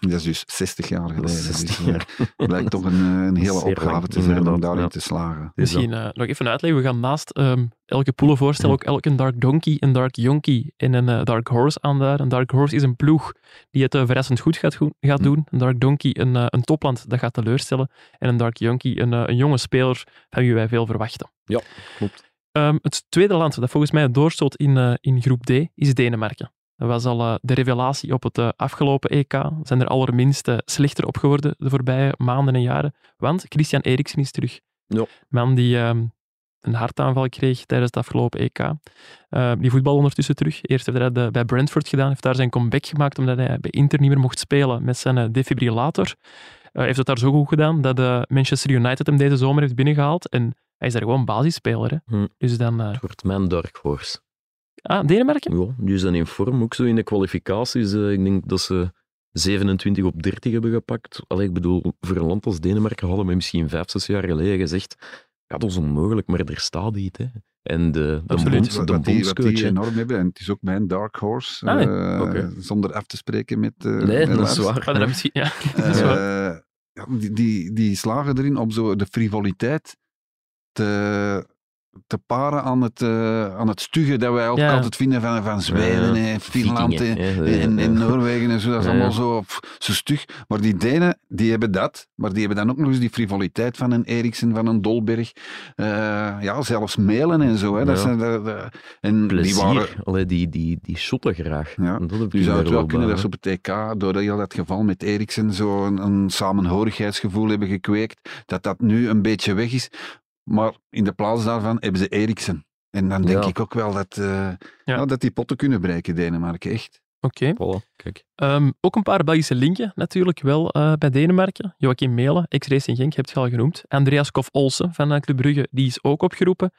Dat is dus 60 jaar geleden. 60 dus, jaar. [LAUGHS] eh, blijkt toch een, eh, een [LAUGHS] hele opgave te zijn om daarin ja. te slagen. Misschien eh, nog even uitleggen. We gaan naast ehm, elke poelen voorstellen ook elk een Dark Donkey, een Dark Yonky en een Dark Horse aanduiden. Een Dark Horse is een ploeg die het verrassend goed gaat, go- gaat Hm. doen. Een Dark Donkey een, een topland dat gaat teleurstellen. En een Dark Yonky een, een jonge speler van wie wij veel verwachten. Ja, klopt. Ehm, het tweede land dat volgens mij doorstoot in, eh, in groep D is Denemarken. Dat was al eh, de revelatie op het eh, afgelopen EK. Zijn er allerminst slechter op geworden de voorbije maanden en jaren. Want Christian Eriksen is terug. Ja. Man die ehm, een hartaanval kreeg tijdens het afgelopen EK. Eh, die voetbal ondertussen terug. Eerst heeft hij dat bij Brentford gedaan. Heeft daar zijn comeback gemaakt omdat hij bij Inter niet meer mocht spelen met zijn defibrillator. Heeft het daar zo goed gedaan dat Manchester United hem deze zomer heeft binnengehaald. En hij is daar gewoon basisspeler. Hè? Hm. Dus dan... Het wordt mijn dark horse. Ah, Denemarken? Ja, die zijn in vorm. Ook zo in de kwalificaties. eh, ik denk dat ze 27 op 30 hebben gepakt. Allee, ik bedoel, voor een land als Denemarken hadden we misschien vijf, zes jaar geleden gezegd ja, dat is onmogelijk, maar er staat iets. Hè. En de, de, Wat, de wat die, wat enorm hebben, en het is ook mijn dark horse, Ah, nee. eh, zonder af te spreken met eh, Nee, dat is waar. Maar dan misschien, ja, [LAUGHS] dat is waar. Eh, ja, die, die, die slagen erin om zo de frivoliteit te te paren aan het, uh, aan het stugge dat wij ook Ja. altijd vinden van, van Zweden Ja, en Finland en. Noorwegen en zo. Dat is Ja. allemaal zo, pff, zo stug. Maar die Denen, die hebben dat. Maar die hebben dan ook nog eens die frivoliteit van een Eriksen, van een Dolberg. Eh, ja, zelfs mailen en zo. Hè. Dat Ja. zijn, dat- dat- en die waren... Allee, die, die, die shotten graag. Ja. Dat heb Je zou het wel kunnen dat ze op het EK, door heel dat geval met Eriksen, zo een, een samenhorigheidsgevoel hebben gekweekt, dat dat nu een beetje weg is. Maar in de plaats daarvan hebben ze Eriksen. En dan denk Ja. ik ook wel dat, eh, ja, dat die potten kunnen breken, Denemarken, echt. Oké. Voilà. Ehm, ook een paar Belgische linken natuurlijk wel eh, bij Denemarken. Joachim Melen, ex-Racing Genk, heb je al genoemd. Andreas Kof Olsen van eh, Club Brugge, die is ook opgeroepen.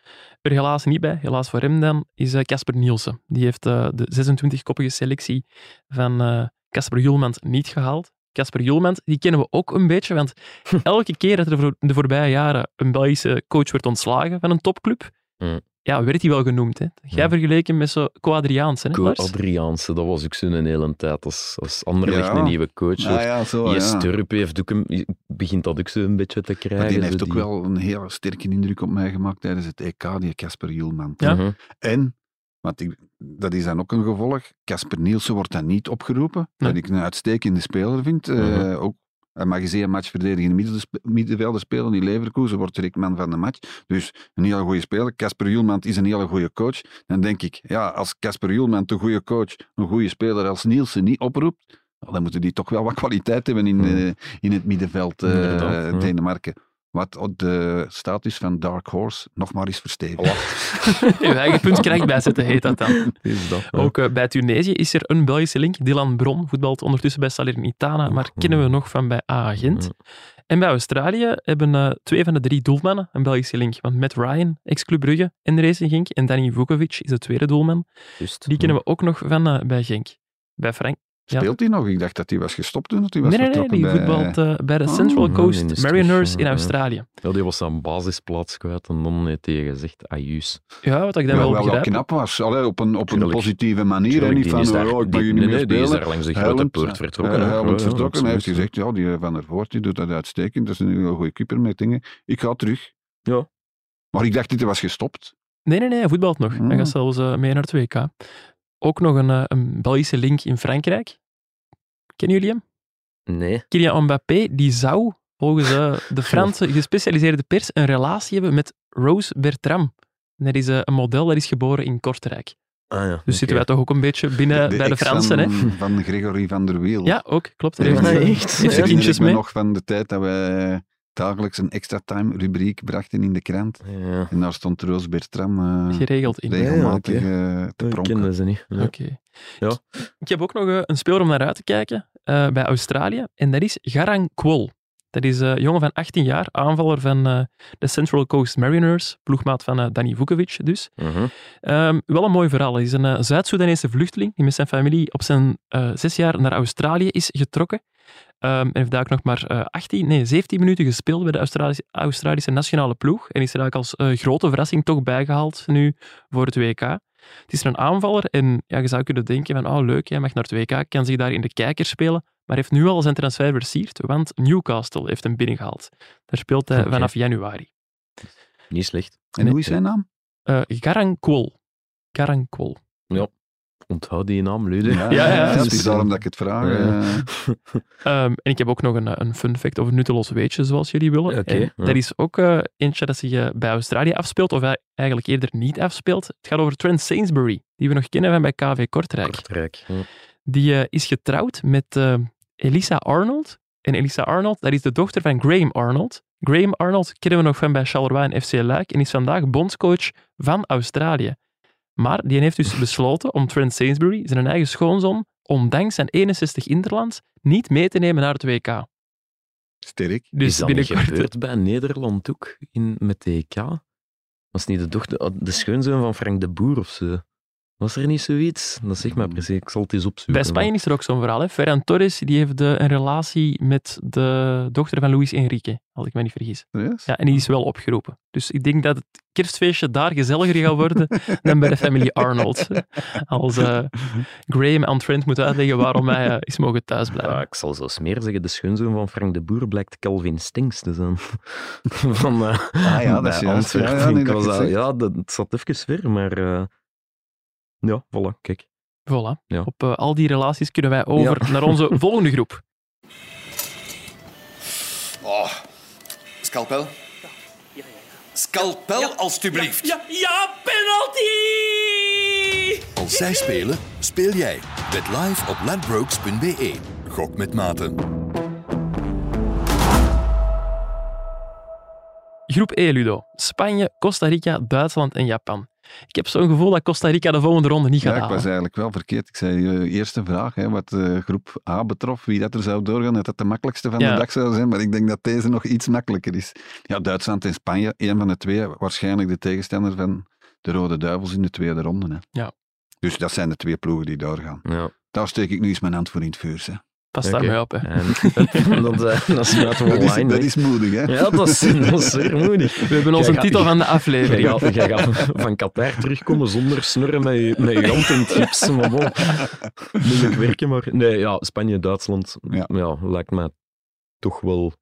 Er helaas niet bij, helaas voor hem dan, is Casper Nielsen. Die heeft eh, de 26-koppige selectie van eh, Casper Julmans niet gehaald. Casper Julmans, die kennen we ook een beetje, want [LAUGHS] elke keer dat er voor- de voorbije jaren een Belgische coach werd ontslagen van een topclub, Mm. ja, werd hij wel genoemd. Hè. Jij Mm. vergeleken met zo Co-Adriaanse, hè, Co Lars? Adriaanse, dat was ook zo'n hele tijd. Als, als Anderlecht Ja. een nieuwe coach wordt. ja, zo, Die ja. Sturp heeft ook een, begint dat ook zo een beetje te krijgen. Maar die heeft ook die- wel een hele sterke indruk op mij gemaakt tijdens het EK, die Casper Hielman. Ja. Mhm. En, want ik, dat is dan ook een gevolg, Casper Nielsen wordt dan niet opgeroepen, Nee. wat ik een uitstekende speler vind. Eh, Mhm. ook, hij mag eens een match verdedigende middenvelder spelen in Leverkusen, wordt direct man van de match. Dus een hele goede speler. Casper Hielman is een hele goede coach. Dan denk ik, ja, als Casper Hielman, de goede coach, een goede speler als Nielsen niet oproept, dan moeten die toch wel wat [LAUGHS] kwaliteit hebben in, Mhm. eh, in het middenveld Inderdaad, ja. Wat op de status van Dark Horse nog maar eens verstevigen. [LAUGHS] Je eigen punt krijgt bijzetten, heet dat dan. [LAUGHS] Is dat, ja. Ook eh, bij Tunesië is er een Belgische link. Dylan Bron voetbalt ondertussen bij Salernitana, maar kennen we nog van bij AA Gent. Ja. En bij Australië hebben eh, twee van de drie doelmannen een Belgische link. Want Matt Ryan, ex-Club Brugge en Racing Genk, en Danny Vukovic is de tweede doelman. Die kennen we ook nog van eh, bij Genk. Bij Frank. Speelt hij nog? Ik dacht dat hij was gestopt toen dat hij was Nee, nee, nee, die bij... voetbalt eh, bij de Oh, Central ja, Coast Mariners in. Australië. Ja, die was zijn basisplaats kwijt en dan heeft hij gezegd, ajuus. Ja, wat ik dan Ja, wel begrijp. knap was. Allee, op een, op een positieve manier. En niet van, daar- oh, ik je niet nee, meer nee, die is daar langs de grote poort vertrokken. eh, Ja, ja, vertrokken. Hij heeft gezegd, ja, die Van der Voort die doet dat uitstekend. Dat is een hele goede keeper met dingen. Ik ga terug. Ja. Maar ik dacht dat hij was gestopt. Nee, nee, nee, hij voetbalt nog. Hij gaat zelfs eh, mee naar het WK. Ook nog een, eh, een Belgische link in Frankrijk. Kennen jullie hem? Nee. Kylian Mbappé, die zou volgens eh, de [LAUGHS] Franse gespecialiseerde pers een relatie hebben met Rose Bertram. En dat is eh, een model dat is geboren in Kortrijk. Ah, ja. Dus zitten wij toch ook een beetje binnen bij de Fransen, hè? van, van Gregory van der Wiel. Ja, ook, klopt. Ja, heeft, echt? heeft kindjes mee. nog van de tijd dat wij dagelijks een extra time rubriek brachten in de krant. Ja. En daar stond Roos Bertram eh, Geregeld in. regelmatig eh, te Ik pronken. kende ze niet. Ja. Oké. Ja. Ik heb ook nog eh, een speler om naar uit te kijken eh, bij Australië. En dat is Garang Kwol. Dat is een jongen van 18 jaar, aanvaller van eh, de Central Coast Mariners, ploegmaat van Danny Vukovic dus. Mhm. Ehm, wel een mooi verhaal. Hij is een Zuid-Soedanese vluchteling die met zijn familie op zijn eh, zes jaar naar Australië is getrokken. Ehm, en heeft daar ook nog maar eh, 18, nee, 17 minuten gespeeld bij de Australische, Australische nationale ploeg. En is er eigenlijk als eh, grote verrassing toch bijgehaald nu voor het WK. Het is een aanvaller en ja, je zou kunnen denken van, oh leuk, hij mag naar het WK, kan zich daar in de kijker spelen. Maar heeft nu al zijn transfer versierd, want Newcastle heeft hem binnengehaald. Daar speelt hij vanaf januari. Niet slecht. En hoe is zijn naam? Eh Garang Kwol. Garang Kwol. Onthoud die naam, Lude. [LAUGHS] ja, ja. Het is daarom dat ik het vraag. Ja. eh. [LAUGHS] Ehm, en ik heb ook nog een, eh, een fun fact of een nutteloos weetje, zoals jullie willen. Ja. Dat is ook eh, eentje dat zich eh, bij Australië afspeelt, of eigenlijk eerder niet afspeelt. Het gaat over Trent Sainsbury, die we nog kennen van bij KV Kortrijk. Kortrijk. Ja. Die eh, is getrouwd met eh, Elisa Arnold. En Elisa Arnold, dat is de dochter van Graham Arnold. Graham Arnold kennen we nog van bij Charleroi en FC Luik en is vandaag bondscoach van Australië. Maar die heeft dus besloten om Trent Sainsbury, zijn eigen schoonzoon, ondanks zijn 61 interlands, niet mee te nemen naar het WK. Sterk. Dus is dat niet binnenkort... gebeurd bij Nederland ook, in, met de EK? Was niet de dochter, de schoonzoon van Frank de Boer of zo? Was er niet zoiets? Dat zeg maar precies. Ik zal het eens opzoeken. Bij Spanje is er ook zo'n verhaal. Hè? Ferran Torres die heeft eh, een relatie met de dochter van Luis Enrique, als ik me niet vergis. Ja, en die is wel opgeroepen. Dus ik denk dat het kerstfeestje daar gezelliger gaat worden [LAUGHS] dan bij de familie Arnold. Als eh, Graham aan Trent moet uitleggen waarom hij eh, is mogen thuisblijven. Ja, ik zal zelfs meer zeggen, de schoonzoon van Frank de Boer blijkt Calvin Stinks te zijn. [LAUGHS] van, eh, Ah ja, dat is juist. Ja, ja, nee, Ik dat ja, dat, het zat even ver, maar... ja, voilà, kijk. Voilà. Ja. Op eh, al die relaties kunnen wij over naar onze [LAUGHS] volgende groep. Oh, scalpel? Scalpel, alstublieft. Ja, ja, penalty! Als zij spelen, speel jij. Bet live op ladbrokes.be. Gok met maten. Groep E, Ludo. Spanje, Costa Rica, Duitsland en Japan. Ik heb zo'n gevoel dat Costa Rica de volgende ronde niet gaat Ja, ik was halen. eigenlijk wel verkeerd. Ik zei eh, eerste vraag, hè, wat eh, groep A betrof, wie dat er zou doorgaan, dat dat de makkelijkste van Ja. de dag zou zijn. Maar ik denk dat deze nog iets makkelijker is. Ja, Duitsland en Spanje, een van de twee, waarschijnlijk de tegenstander van de Rode Duivels in de tweede ronde. Hè. Ja. Dus dat zijn de twee ploegen die doorgaan. Ja. Daar steek ik nu eens mijn hand voor in het vuur. Hè. Daarmee op. Hè. En [LAUGHS] dat, eh, dat we Dat is, online dat is moedig, hè? Ja, dat is, dat is zeer moeilijk. We hebben onze titel van de Jij aflevering. gaat, jij gaat van Qatar terugkomen zonder snurren met je, met je hand in het gips. Maar bon, moeilijk werken, maar... Nee, ja, Spanje, Duitsland, Ja. ja. lijkt mij toch wel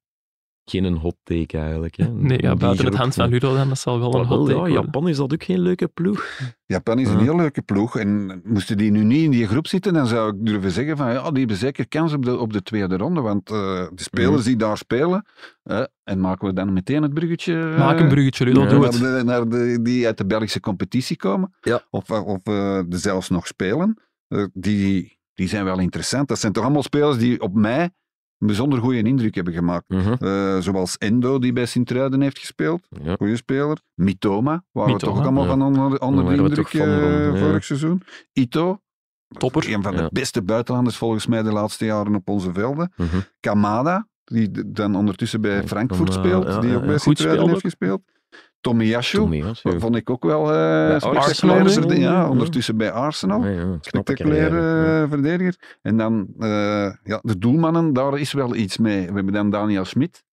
geen hot take eigenlijk. Hè. [LAUGHS] Nee, ja, buiten het hand van Ludo dan, dat zal wel een hot take ja, worden. Japan is dat ook geen leuke ploeg. Japan is een Ja. heel leuke ploeg. En moesten die nu niet in die groep zitten, dan zou ik durven zeggen van ja, die hebben zeker kans op de, op de tweede ronde. Want eh, de spelers die daar spelen, eh, en maken we dan meteen het bruggetje eh, Maak een bruggetje, Ludo, naar, het. de, naar de, die uit de Belgische competitie komen, Ja. of, of eh, de zelfs nog spelen, die, die zijn wel interessant. Dat zijn toch allemaal spelers die op mij een bijzonder goede indruk hebben gemaakt. Mhm. Eh, zoals Endo, die bij Sint-Truiden heeft gespeeld. Ja. Goeie speler. Mitoma, waar we toch ook allemaal ja. van onder, onder de indruk eh, vorig seizoen. Ito, Topper. een van de Ja. beste buitenlanders volgens mij de laatste jaren op onze velden. Mhm. Kamada, die dan ondertussen bij Frankfurt speelt, ja, die ook bij Sint-Truiden heeft speelde. gespeeld. Tomiyasu, Tomiyasu. vond ik ook wel eh Arsenal. Ja, Ja. ondertussen bij Arsenal. Ja, Spectaculaire eh, verdediger. En dan eh, ja, de doelmannen, daar is wel iets mee. We hebben dan Daniel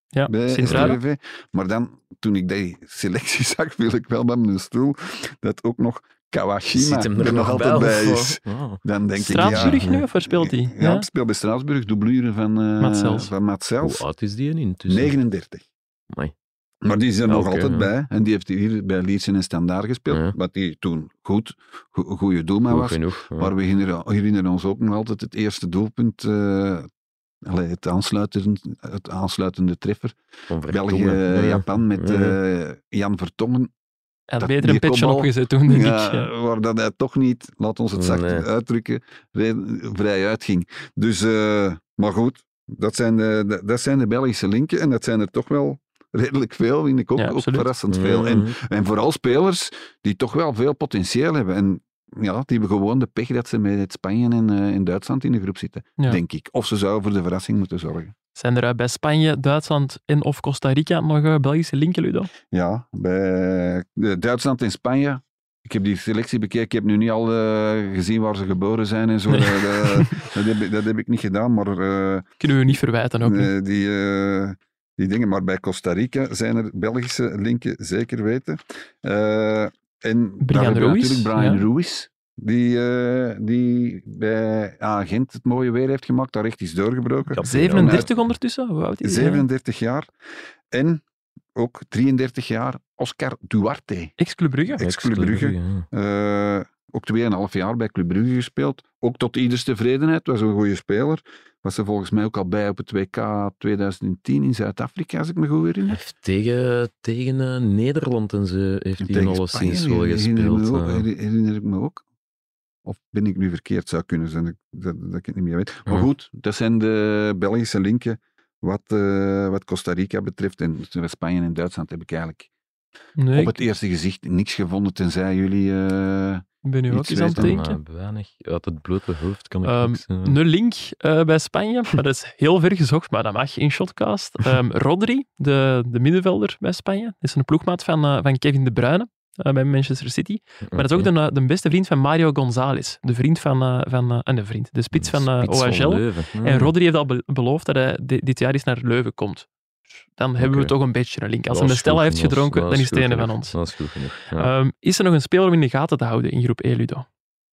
Ja, bij. STVV. Maar dan, toen ik die selectie zag, [LAUGHS] viel ik wel bij mijn stoel dat ook nog Kawashima Zit er er nog altijd bij is. Dan denk Straatsburg ik, ja, nu, of waar speelt hij? Ja, ja. speelt bij Straatsburg, doublure van, eh Sels. van Mats Sels. Hoe oud is die intussen? 39. Amai. Maar die is er nog altijd ja. bij. En die heeft hier bij Leeds en Standaard gespeeld. Ja. Wat die toen goed, go- goede doelman Goed was. genoeg. ja. Maar we herinneren, ons ook nog altijd het eerste doelpunt. eh, allee, het, aansluitende, het aansluitende treffer. België-Japan met Ja. eh, Jan Vertongen. Hij had Dat- beter een kopbal- opgezet toen, denk Ja, ik. Ja. Waar dat hij toch niet, laat ons het zacht Nee. uitdrukken, vrij uitging. Dus, eh, maar goed, dat zijn, de- dat zijn de Belgische linken. En dat zijn er toch wel redelijk veel, vind ik ook, Ja, ook absoluut. verrassend veel. En Mhm. en vooral spelers die toch wel veel potentieel hebben. En ja, die hebben gewoon de pech dat ze met Spanje en, eh, en Duitsland in de groep zitten, Ja. denk ik. Of ze zouden voor de verrassing moeten zorgen. Zijn er eh, bij Spanje, Duitsland en of Costa Rica nog eh, Belgische linken, Ludo? Ja, bij eh, Duitsland en Spanje. Ik heb die selectie bekeken. Ik heb nu niet al eh, gezien waar ze geboren zijn en zo. Nee. Dat, eh, dat, heb, ik- dat heb ik niet gedaan. Maar eh, Kunnen we niet verwijten ook niet. eh, die, eh, die dingen. Maar bij Costa Rica zijn er Belgische linken, zeker weten. Eh, en daar Brian natuurlijk Brian ja. Ruiz. Die, eh, die bij Agent het mooie weer heeft gemaakt. Daar echt is doorgebroken. Ja, 37 ondertussen? Hoe oud is hij? 37 jaar. En ook 33 jaar Oscar Duarte. Ex-Club Brugge? Ex-Club Brugge. ja. Eh, ook 2,5 jaar bij Club Brugge gespeeld. Ook tot ieders tevredenheid. Was een goede speler. Was er volgens mij ook al bij op het WK 2010 in Zuid-Afrika, als ik me goed herinner. Heeft tegen, tegen eh, Nederland en zo heeft hij Tegen alleszins Spanje wel gespeeld. ook- eh. herinner- herinner ik me ook. Of ben ik nu verkeerd? Zou kunnen zijn dat, dat, dat ik het niet meer weet. Maar goed, dat zijn de Belgische linken wat, eh, wat Costa Rica betreft. En Spanje en Duitsland heb ik eigenlijk Nee, op het eerste gezicht niks gevonden, tenzij jullie... eh, ik ben nu ook iets eens aan het denken. Maar weinig. Uit het blote hoofd kan ik Ehm, niks, eh. Een link eh, bij Spanje, [LAUGHS] maar dat is heel ver gezocht, maar dat mag in Shotcast. Ehm, Rodri, de, de middenvelder bij Spanje, is een ploegmaat van, eh, van Kevin De Bruyne. eh, bij Manchester City. Maar dat is ook de, de beste vriend van Mario Gonzalez. De vriend van, eh, van eh, en de vriend, de spits van eh Spits van OHL. Leuven. Ja. En Rodri heeft al be- beloofd dat hij di- dit jaar eens naar Leuven komt. Dan hebben we toch een beetje een link. Als hij is Stella heeft gedronken, dat dan is het ene van ons. Dat is goed genoeg. Ja. Ehm, is er nog een speler om in de gaten te houden in groep E, Ludo?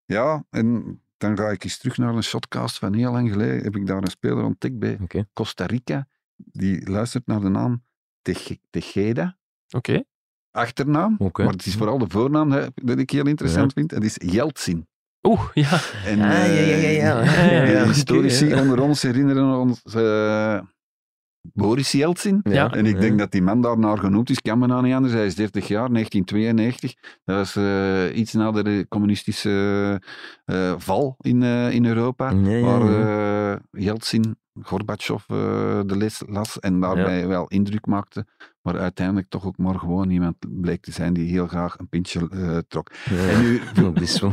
Ja, en dan ga ik eens terug naar een shotcast van heel lang geleden. Heb ik daar een speler ontdekt bij. Costa Rica. Die luistert naar de naam Teje- Tejeda. Oké. Achternaam. Oké. Maar het is vooral de voornaam hè, dat ik heel interessant vind. Het is Jeltsin. Oeh, ja. En, Ah, ja, ja, ja, eh, ja. Ja, historici onder ons herinneren ons eh, Boris Jeltsin. Ja. En ik denk dat die man daarnaar genoemd is, kan me nou niet anders. Hij is 30 jaar, 1992. Dat was eh, iets na de communistische eh, val in, eh, in Europa. Ja, waar eh, Yeltsin, Gorbachev eh, de les las en daarbij wel indruk maakte. Maar uiteindelijk toch ook maar gewoon iemand bleek te zijn die heel graag een pintje eh, trok. Ja. En nu [LAUGHS] Dat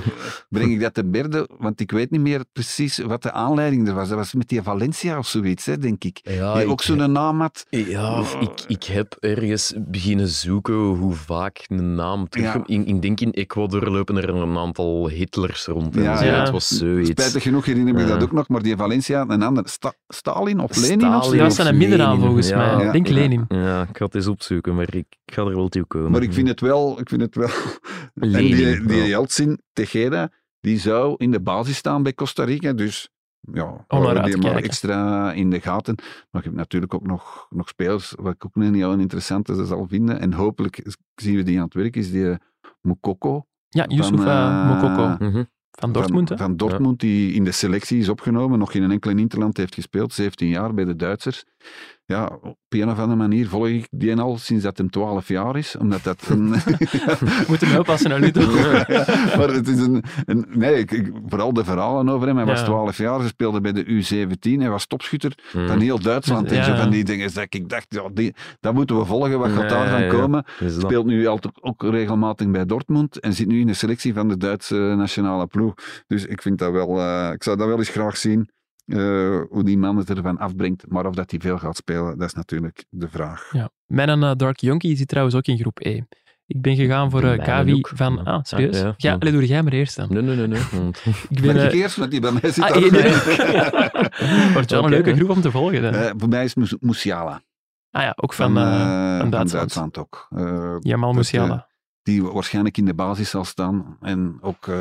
breng ik dat te berde, want ik weet niet meer precies wat de aanleiding er was. Dat was met die Valencia of zoiets, hè, denk ik. Ja, die ik- ook zo'n naam had. Ja, ik, ik heb ergens beginnen zoeken hoe vaak een naam terugkomt. Ik, ik denk in Ecuador lopen er een aantal Hitlers rond. en Ja, zo. ja. Het was zoiets. Spijtig genoeg herinner ik me Ja. dat ook nog, maar die Valencia, een ander, Sta- Stalin of Lenin of Stalin zo. Was of zijn middennaam Lenin. volgens Ja. mij. Ja. Ik denk Ja. Lenin. Ja, ik het eens opzoeken, maar ik, ga er wel toe komen. Maar ik vind het wel... Ik vind het wel [LAUGHS] en die. Yeltsin, Tejeda, die zou in de basis staan bij Costa Rica, dus... Ja, uit die maar extra in de gaten. Maar ik heb natuurlijk ook nog, nog spelers, wat ik ook een heel interessant is, zal vinden. En hopelijk zien we die aan het werk, is die Mukoko. Ja, Yusuf van, eh, eh, Mokoko Mhm. van Dortmund. Van, hè? van Dortmund, die in de selectie is opgenomen, nog in een enkel interland heeft gespeeld, 17 jaar bij de Duitsers. Ja, op een of andere manier volg ik die al sinds dat hem 12 jaar is, omdat dat een... [LAUGHS] We moeten hem oppassen naar Ludo. [LAUGHS] maar het is een... een nee, ik, ik- vooral de verhalen over hem. Hij was Ja. 12 jaar, ze speelde bij de U17, hij was topschutter Mhm. van heel Duitsland. En Ja. zo van die dingen dat ik dacht, ja, die, dat moeten we volgen, wat gaat Ja, daarvan ja, komen? Speelt nu altijd ook regelmatig bij Dortmund en zit nu in de selectie van de Duitse nationale ploeg. Dus ik vind dat wel, eh, ik zou dat wel eens graag zien. Eh, hoe die man het ervan afbrengt. Maar of dat hij veel gaat spelen, dat is natuurlijk de vraag. Ja. Mijn eh, Dark Yonkie zit trouwens ook in groep E. Ik ben gegaan voor De eh, van... Ja. Ah, serieus? Ah, ja, ja. allee, doe jij maar eerst dan. Nee, nee, nee. nee. [LAUGHS] Ik Ben ben... ik eh, eerst, want die bij mij zit ah, nee, nee. [LAUGHS] Wordt wel een leuke groep om te volgen. Dan. Eh, voor mij is Mus- Musiala. ah ja, ook van, Van, eh, eh, van van Duitsland. Duitsland ook. Eh, Jamal Musiala. die waarschijnlijk in de basis zal staan. En ook eh,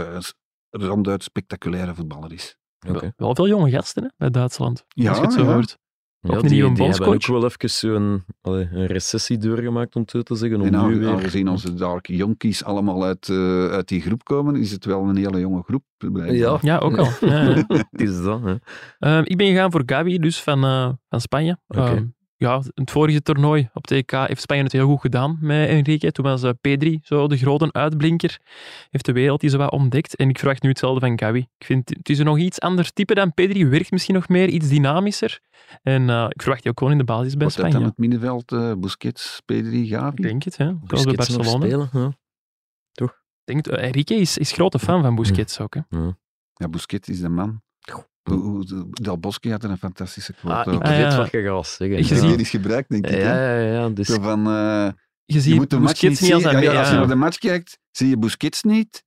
een ronduit spectaculaire voetballer is. Oké. Wel veel jonge gasten hè, bij Duitsland. Ja, als je het zo ja. hoort. Ja, een die, hebben ook wel even allee, een recessie doorgemaakt, om het zo te zeggen. Om En nu weer... aangezien onze Dark Jonkies allemaal uit, eh, uit die groep komen, is het wel een hele jonge groep. blijkbaar. Ja, Ja, ook al. [LAUGHS] Ja, ja. [LAUGHS] het is dat. Hè. Ehm, ik ben gegaan voor Gavi, dus van, eh, van Spanje. Oké. Ja, het vorige toernooi op TK heeft Spanje het heel goed gedaan met Enrique. Toen was eh, Pedri zo de grote uitblinker. Heeft de wereld die zo wat ontdekt. En ik verwacht nu hetzelfde van Gavi. Ik vind het is een nog iets ander type dan Pedri. Werkt misschien nog meer, iets dynamischer. En eh, ik verwacht die ook gewoon in de basis bij Wordt dat dan Spanje. het middenveld eh, Busquets, Pedri, Gavi? Ik denk het, hè. Bij Busquets nog Barcelona. Spelen. Ja. denk, het, eh, Enrique is, is grote fan van Busquets ook. Hè. Ja, Busquets is de man. Del Bosque had een fantastische quote Ah, ik. Ah, weet ja. wat je gaat zeggen. Ik Die gezien. is gebruikt, denk ik. Ja, hè? ja, ja. Dus, van, eh, Je je ziet moet de match niet niet zien. een... Ja, ja, als je ja. naar de match kijkt, zie je Busquets niet.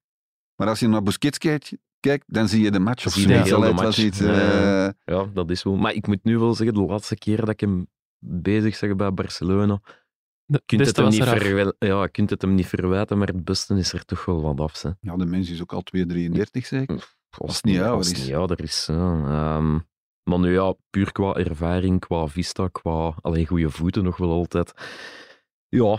Maar als je naar Busquets kijkt, kijkt dan zie je de match. Of Zie je de match. iets, Ja. eh, ja, dat is wel. Maar ik moet nu wel zeggen, de laatste keer dat ik hem bezig zag bij Barcelona, De kunt het, hem niet verwel- ja, je kunt het hem niet verwijten, maar het beste is er toch wel wat af. Hè. ja, de mens is ook al 2,33 zeker. Als het niet ouder is. niet ouder is. Ehm, maar nu ja, puur qua ervaring, qua vista, qua alleen goede voeten nog wel altijd. Ja,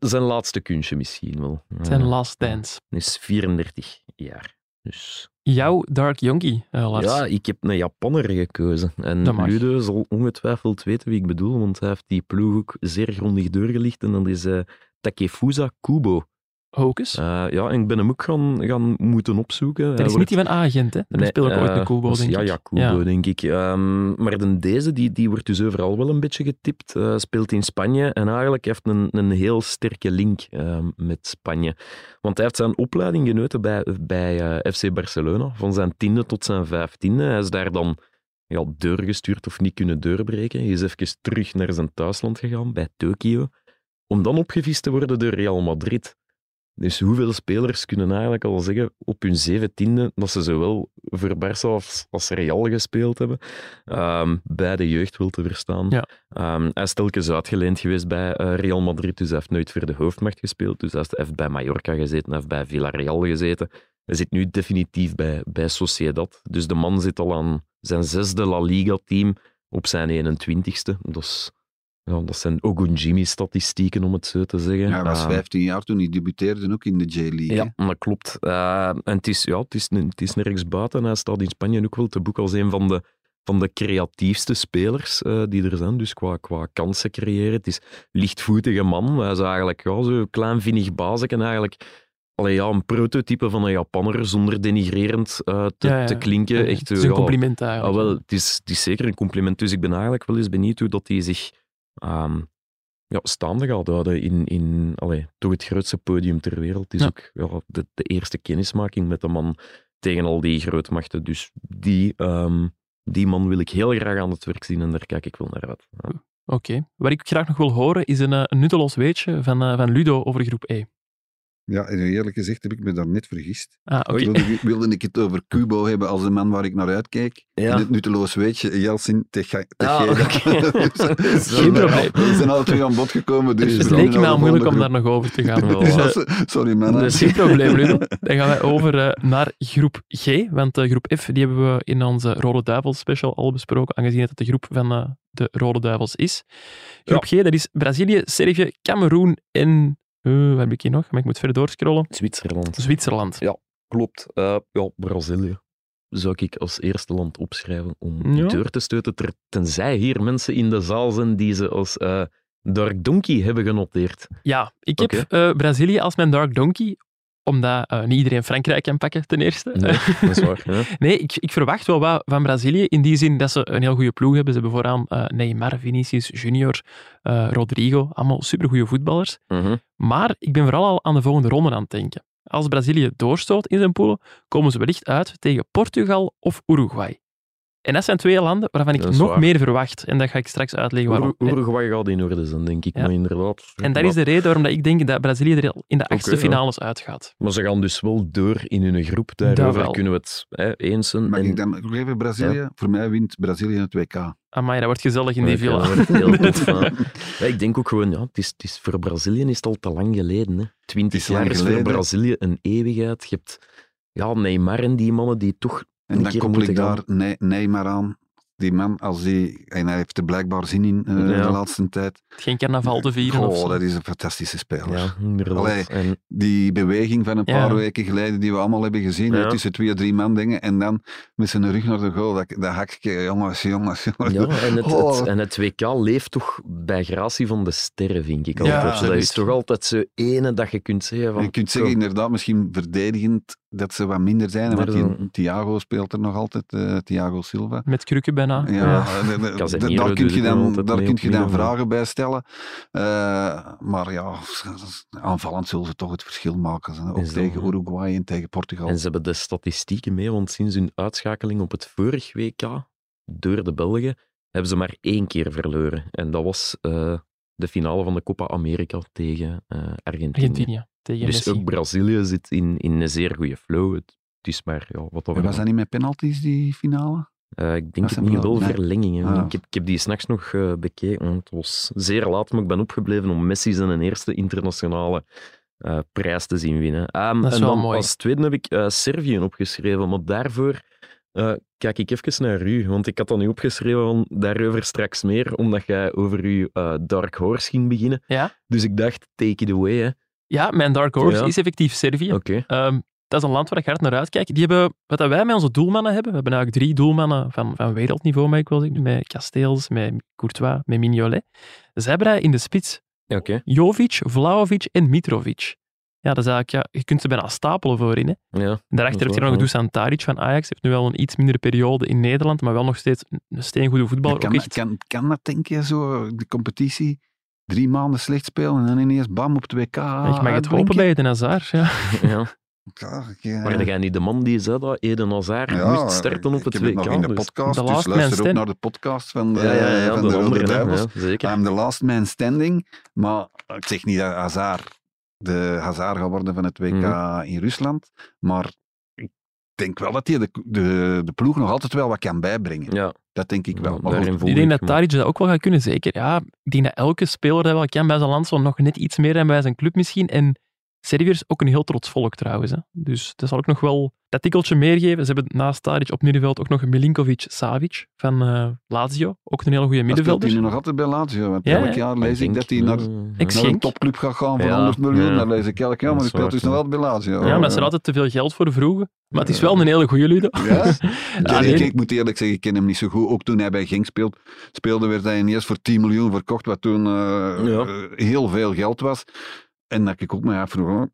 zijn laatste kunstje misschien wel. Zijn last dance. Hij is 34 jaar. Dus Jouw Dark Yonkie, eh, Lars. ja, ik heb een Japanner gekozen. En. Ludo zal ongetwijfeld weten wie ik bedoel, want hij heeft die ploeg ook zeer grondig doorgelicht. En dat is eh, Takefusa Kubo. Hocus. Eh, ja, en ik ben hem ook gaan, gaan moeten opzoeken. dat is wordt- niet die van Agent, hè? Daar Nee, speel ik ooit eh, bij Kubo, denk ja, ik. Ja, Kubo, denk ik. Maar de, deze, die, die wordt dus overal wel een beetje getipt. Eh, speelt in Spanje en eigenlijk heeft een, een heel sterke link ehm, met Spanje. Want hij heeft zijn opleiding genoten bij, bij eh, FC Barcelona, van zijn tiende tot zijn vijftiende. Hij is daar dan ja, doorgestuurd of niet kunnen doorbreken. Hij is even terug naar zijn thuisland gegaan, bij Tokio, om dan opgevist te worden door Real Madrid. Dus hoeveel spelers kunnen eigenlijk al zeggen op hun zeventiende dat ze zowel voor Barça als, als Real gespeeld hebben? Ehm, bij de jeugd wil te verstaan. Ja. Ehm, hij is telkens uitgeleend geweest bij eh, Real Madrid, dus hij heeft nooit voor de hoofdmacht gespeeld. Dus hij heeft bij Mallorca gezeten, hij heeft bij Villarreal gezeten. Hij zit nu definitief bij, bij Sociedad. Dus de man zit al aan zijn zesde La Liga-team op zijn 21ste. Dat, is, ja, dat zijn Ogunjimi-statistieken, om het zo te zeggen. Ja, hij was Ehm, 15 jaar toen hij debuteerde ook in de J-League. ja, dat klopt. Eh, en het is, ja, het, is, het is nergens buiten. Hij staat in Spanje ook wel te boek als een van de, van de creatiefste spelers eh, die er zijn. Dus qua, qua kansen creëren. Het is lichtvoetige man. Hij is eigenlijk ja, zo'n klein vinnig eigenlijk. Allee, ja, een prototype van een Japanner, zonder denigrerend eh, te, Ja, ja. te klinken. Ja, Echt, het is een ja, compliment eigenlijk. Ah, wel, het, is, het is zeker een compliment. Dus ik ben eigenlijk wel eens benieuwd hoe dat hij zich ehm, ja, staande gaat houden in, in allee, toch het grootste podium ter wereld. Het is Ja. ook ja, de, de eerste kennismaking met de man tegen al die grootmachten. Dus die, ehm, die man wil ik heel graag aan het werk zien en daar kijk ik wel naar uit. Ja. Oké. Wat ik graag nog wil horen is een, eh, een nutteloos weetje van, eh, van Ludo over groep E. Ja, en eerlijk gezegd heb ik me daar net vergist. Ah. Oei. Wilde, ik- wilde ik het over [LAUGHS] Kubo hebben als de man waar ik naar uitkeek. Ja. En het nutteloos weetje, Jelsin Teche- Ah, Tejeda. oké. [LAUGHS] Dus, [LAUGHS] Geen probleem. We zijn alle twee aan bod gekomen. Dus Het leek de al moeilijk om daar nog over te gaan. Wel, Dus, eh, Sorry, mannen. Dat is geen probleem, Ludo. Dan gaan wij over eh, naar groep G. Want eh, groep F die hebben we in onze Rode Duivels special al besproken, aangezien het de groep van eh, de Rode Duivels is. Groep G, dat is Brazilië, Servië, Cameroen en... eh, wat heb ik hier nog? Maar ik moet verder doorscrollen. Zwitserland. Zwitserland. Klopt. Eh, ja, Brazilië zou ik als eerste land opschrijven om Ja. deur te stoten. ter- tenzij hier mensen in de zaal zijn die ze als eh, Dark Donkey hebben genoteerd. Ja, ik heb Brazilië als mijn Dark Donkey, omdat eh, niet iedereen Frankrijk kan pakken, ten eerste. Nee, [LAUGHS] dat is waar. Ja. Nee, ik, ik verwacht wel wat van Brazilië. In die zin dat ze een heel goede ploeg hebben. Ze hebben vooraan eh, Neymar, Vinicius Junior, eh, Rodrigo. Allemaal supergoeie voetballers. Mhm. Maar ik ben vooral al aan de volgende ronde aan het denken. Als Brazilië doorstoot in zijn poelen, komen ze wellicht uit tegen Portugal of Uruguay. En dat zijn twee landen waarvan ik nog waar. meer verwacht. En dat ga ik straks uitleggen waarom. Ur- Uruguay gaat in orde zijn, denk ik. Ja. Maar inderdaad. En dat is de reden waarom dat ik denk dat Brazilië er in de achtste finales uitgaat. Maar ze gaan dus wel door in hun groep. Daarover kunnen we het hè, eens zijn. Mag En- ik dan nog even Brazilië? Voor mij wint Brazilië het WK. Amai, dat wordt gezellig in die Ja, villa. dat wordt heel [LAUGHS] tof, hè. Ja, ik denk ook gewoon, ja, het is, het is, voor Brazilië is het al te lang geleden. Hè. Twintig jaar is voor. Brazilië een eeuwigheid. Je hebt ja, Neymar en die mannen die toch En dan koppel ik daar Ne- Neymar aan. Die man, als die, en hij heeft er blijkbaar zin in eh, Ja. de laatste tijd. Geen carnaval te vieren of Oh, dat is een fantastische speler. Ja. Allee. En, Die beweging van een Ja. paar weken geleden, die we allemaal hebben gezien, hè, tussen twee, drie man dingen, en dan met zijn rug naar de goal, dat, dat hak ik, jongens, jongens, jongens. ja, en, het, Oh. het- en het WK leeft toch bij gratie van de sterren, vind ik. Ja, altijd. dat is toch altijd zo ene dat je kunt zeggen van... je kunt zeggen, inderdaad, misschien verdedigend, dat ze wat minder zijn, Maar want dan- Thiago speelt er nog altijd, eh, Thiago Silva. Met krukken bijna. Ja, Ja. de- de- de- Casemiro daar kun je dan, daar kun je dan vragen bij stellen. Eh, maar ja, [LAUGHS] aanvallend zullen ze toch het verschil maken. hè. Ook tegen? Uruguay en tegen Portugal. En ze hebben de statistieken mee, want sinds hun uitschakeling op het vorig WK door de Belgen hebben ze maar één keer verloren. En dat was eh, de finale van de Copa America tegen eh, Argentinië. Argentinië tegen Dus Messi. ook Brazilië zit in, in een zeer goede flow. Het, het is maar ja, wat dat En was dat niet met penalties, die finale? Eh, ik denk het niet, wel? Nee. verlengingen. Ah. Ik, heb, ik heb die s'nachts nog eh, bekeken. want Het was zeer laat, maar ik ben opgebleven om Messi zijn eerste internationale eh, prijs te zien winnen. Dat is en wel dan mooi. als tweede heb ik Servië opgeschreven, maar daarvoor kijk ik even naar u. Want ik had dan nu opgeschreven van daarover straks meer, omdat jij over uw Dark Horse ging beginnen. Ja? Dus ik dacht, take it away. Hè. Ja, mijn dark horse Ja. is effectief Servië. Oké. Ehm, dat is een land waar ik hard naar uitkijk. Die hebben, wat dat wij met onze doelmannen hebben, we hebben eigenlijk drie doelmannen van, van wereldniveau, mag ik wel zeggen, met Casteels, met Courtois, met Mignolet. Ze hebben dat in de spits. Oké. Jovic, Vlahovic en Mitrovic. Ja, dat is eigenlijk, ja, je kunt ze bijna stapelen voorin. Hè. Ja. Daarachter heb je nog. Dusan Tadic van Ajax. heeft nu wel een iets mindere periode in Nederland, maar wel nog steeds een steengoede voetballer. kan, echt- kan, kan dat, denk je, zo, de competitie, drie maanden slecht spelen en dan ineens bam op het WK ik mag het hopen bij Hazard. Ja. ja. [LAUGHS] Ja, ik, eh, Maar jij niet de man die zei dat Eden Hazard ja, moest starten op ik het heb het WK? nog in de dus- podcast, dus luister ook Stand- naar de podcast van de, Ja, ja, ja, van de, de, Rode andere, hè. Duivels. ja, zeker. I'm the last man standing, maar ik zeg niet dat Hazard de Hazard gaat worden van het WK Mhm. in Rusland. Maar ik denk wel dat hij de, de, de ploeg nog altijd wel wat kan bijbrengen. Ja, Dat denk ik wel. Maar Ik denk ik dat me. Tadic dat ook wel gaat kunnen, zeker. Ja, ik denk dat elke speler dat wel kan bij zijn land, zo nog net iets meer dan bij zijn club misschien. En Serviërs ook een heel trots volk trouwens. Hè. Dus dat zal ook nog wel dat tikkeltje meer geven. Ze hebben naast Tadic op middenveld ook nog Milinkovic-Savic van eh, Lazio. Ook een hele goede dat speelt hij middenvelder. nu nog altijd bij Lazio. Want Ja, elk ja. jaar lees ik dat hij naar, een topclub gaat gaan voor Ja, 100 miljoen. ja. Dat lees ik elk jaar, maar hij is speelt dus nog altijd bij Lazio. Ja, maar ze er altijd te veel geld voor vroegen. Maar het is wel een hele goede Ludo. Ja? [LAUGHS] Alleen- ik, ik moet eerlijk zeggen, ik ken hem niet zo goed. Ook toen hij bij Genk speelt, speelde, werd hij ineens voor 10 miljoen verkocht, wat toen eh, Ja. eh, heel veel geld was. En dat ik ook me afvroeg,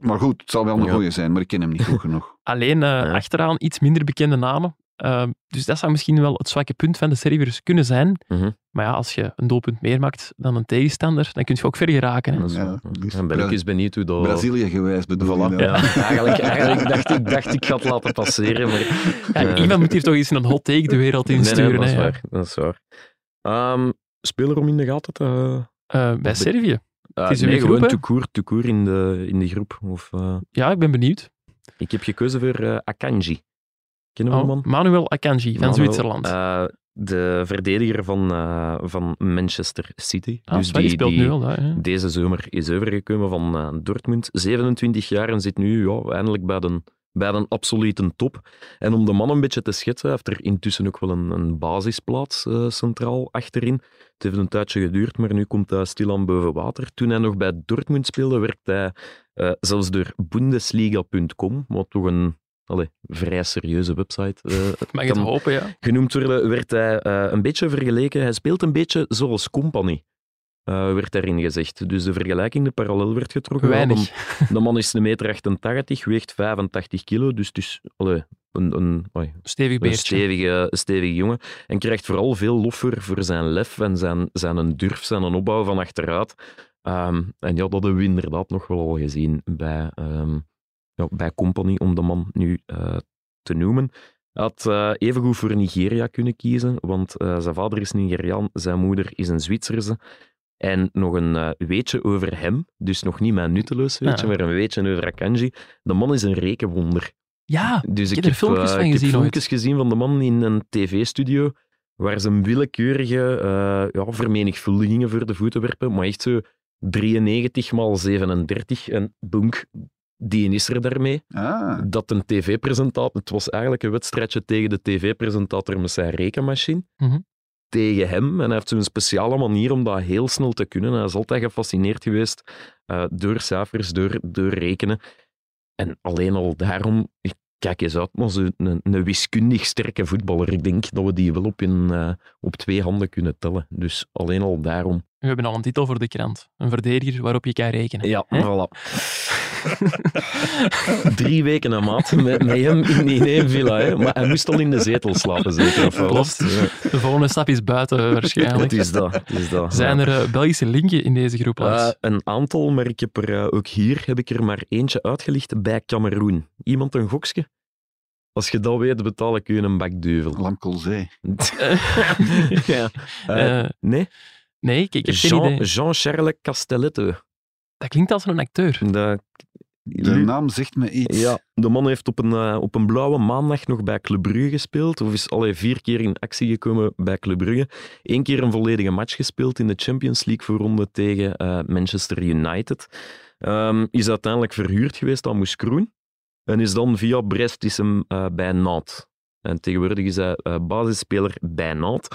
maar goed, het zal wel een Ja. goeie zijn, maar ik ken hem niet goed [LAUGHS] genoeg. Alleen eh, Ja. achteraan iets minder bekende namen. Uh, dus dat zou misschien wel het zwakke punt van de Serviërs kunnen zijn. Mhm. Maar ja, als je een doelpunt meer maakt dan een tegenstander, dan kun je ook ver geraken. Hè. Ja, dus En ben ik eens benieuwd hoe dat... Brazilië geweest bedoel Voilà. je Ja, [LAUGHS] eigenlijk, eigenlijk [LAUGHS] dacht ik, dacht ik ga het laten passeren, maar... Ja, Ja. Iemand moet hier toch eens een hot take de wereld in Nee, nee, sturen. dat is hè, ja. waar. Dat is waar. Ehm, speler om in de gaten te... Eh, bij Servië. Uh, is nee, groep, gewoon court in, de, in de groep. Of, eh, Ja, ik ben benieuwd. ik heb gekozen voor eh, Akanji. Kennen we Oh, die man? Manuel Akanji van Manuel, Zwitserland. eh, de verdediger van, van Manchester City. ah, dus die, speelt nu al daar. deze zomer is overgekomen van Dortmund. 27 jaar en zit nu ja, eindelijk bij de, bij de absolute top. En om de man een beetje te schetsen, hij heeft er intussen ook wel een, een basisplaats eh, centraal achterin. Het heeft een tijdje geduurd, maar nu komt hij stilaan boven water. Toen hij nog bij Dortmund speelde, werkte hij eh, zelfs door Bundesliga.com, wat toch een allee, vrij serieuze website eh, [LAUGHS] Mag het hopen, ja. genoemd worden, werd hij een beetje vergeleken. Hij speelt een beetje zoals Company, eh, werd daarin gezegd. Dus de vergelijking, de parallel werd getrokken. Weinig. De, man is 1,88 meter, weegt 85 kilo, dus is allee, een, een, oei, Stevig een stevige, stevige jongen. En krijgt vooral veel lof voor, voor zijn lef en zijn, zijn een durf, zijn een opbouw van achteruit. Ehm, en ja, dat hebben we inderdaad nog wel al gezien bij, ehm, ja, bij Company, om de man nu eh, te noemen. Hij had eh, evengoed voor Nigeria kunnen kiezen, want zijn vader is Nigeriaan, zijn moeder is een Zwitserse. En nog een eh, weetje over hem, dus nog niet mijn nutteloos weetje, Ah. maar een weetje over Akanji. De man is een rekenwonder. Ja, Dus heb ik er heb, filmpjes eh, van ik heb gezien filmpjes gezien van de man in een tv-studio waar ze een willekeurige eh, ja, vermenigvuldigingen voor de voeten werpen, maar echt zo 93 maal 37 en boenk, die is er daarmee. Ah, Dat een tv-presentator, het was eigenlijk een wedstrijdje tegen de tv-presentator met zijn rekenmachine, Mhm. Tegen hem. En hij heeft zo'n speciale manier om dat heel snel te kunnen. Hij is altijd gefascineerd geweest eh, door cijfers, door, door rekenen. En alleen al daarom, ik kijk eens uit, maar een, een wiskundig sterke voetballer. Ik denk dat we die wel op, in, eh, op twee handen kunnen tellen. Dus alleen al daarom. we hebben al een titel voor de krant. Een verdediger waarop je kan rekenen. Ja, Hè? voilà. [LAUGHS] Drie weken een maat met, met hem in, in één villa. Hè. Maar hij moest al in de zetel slapen, zeker. Of wel? Klopt. Ja. De volgende stap is buiten waarschijnlijk. Het is dat. Het is dat. Zijn Ja. er eh, Belgische linken in deze groep? Eh, een aantal, maar ik heb er ook hier heb ik er maar eentje uitgelicht bij Cameroen. Iemand een gokske? Als je dat weet, betaal ik u een bakduvel. Lamcolzee. [LAUGHS] ja. Eh, nee? nee, ik, ik heb geen Jean, idee. Jean-Charles Castelletto. Dat klinkt als een acteur. Dat, De naam zegt me iets. ja, de man heeft op een, eh, op een blauwe maandag nog bij Club Brugge gespeeld. Of is al vier keer in actie gekomen bij Club Brugge. Eén keer een volledige match gespeeld in de Champions League voorronde tegen eh, Manchester United. Ehm, is uiteindelijk verhuurd geweest aan Moeskroen. En is dan via Brest is hem, eh, bij Nantes. En tegenwoordig is hij eh, basisspeler bij Nantes.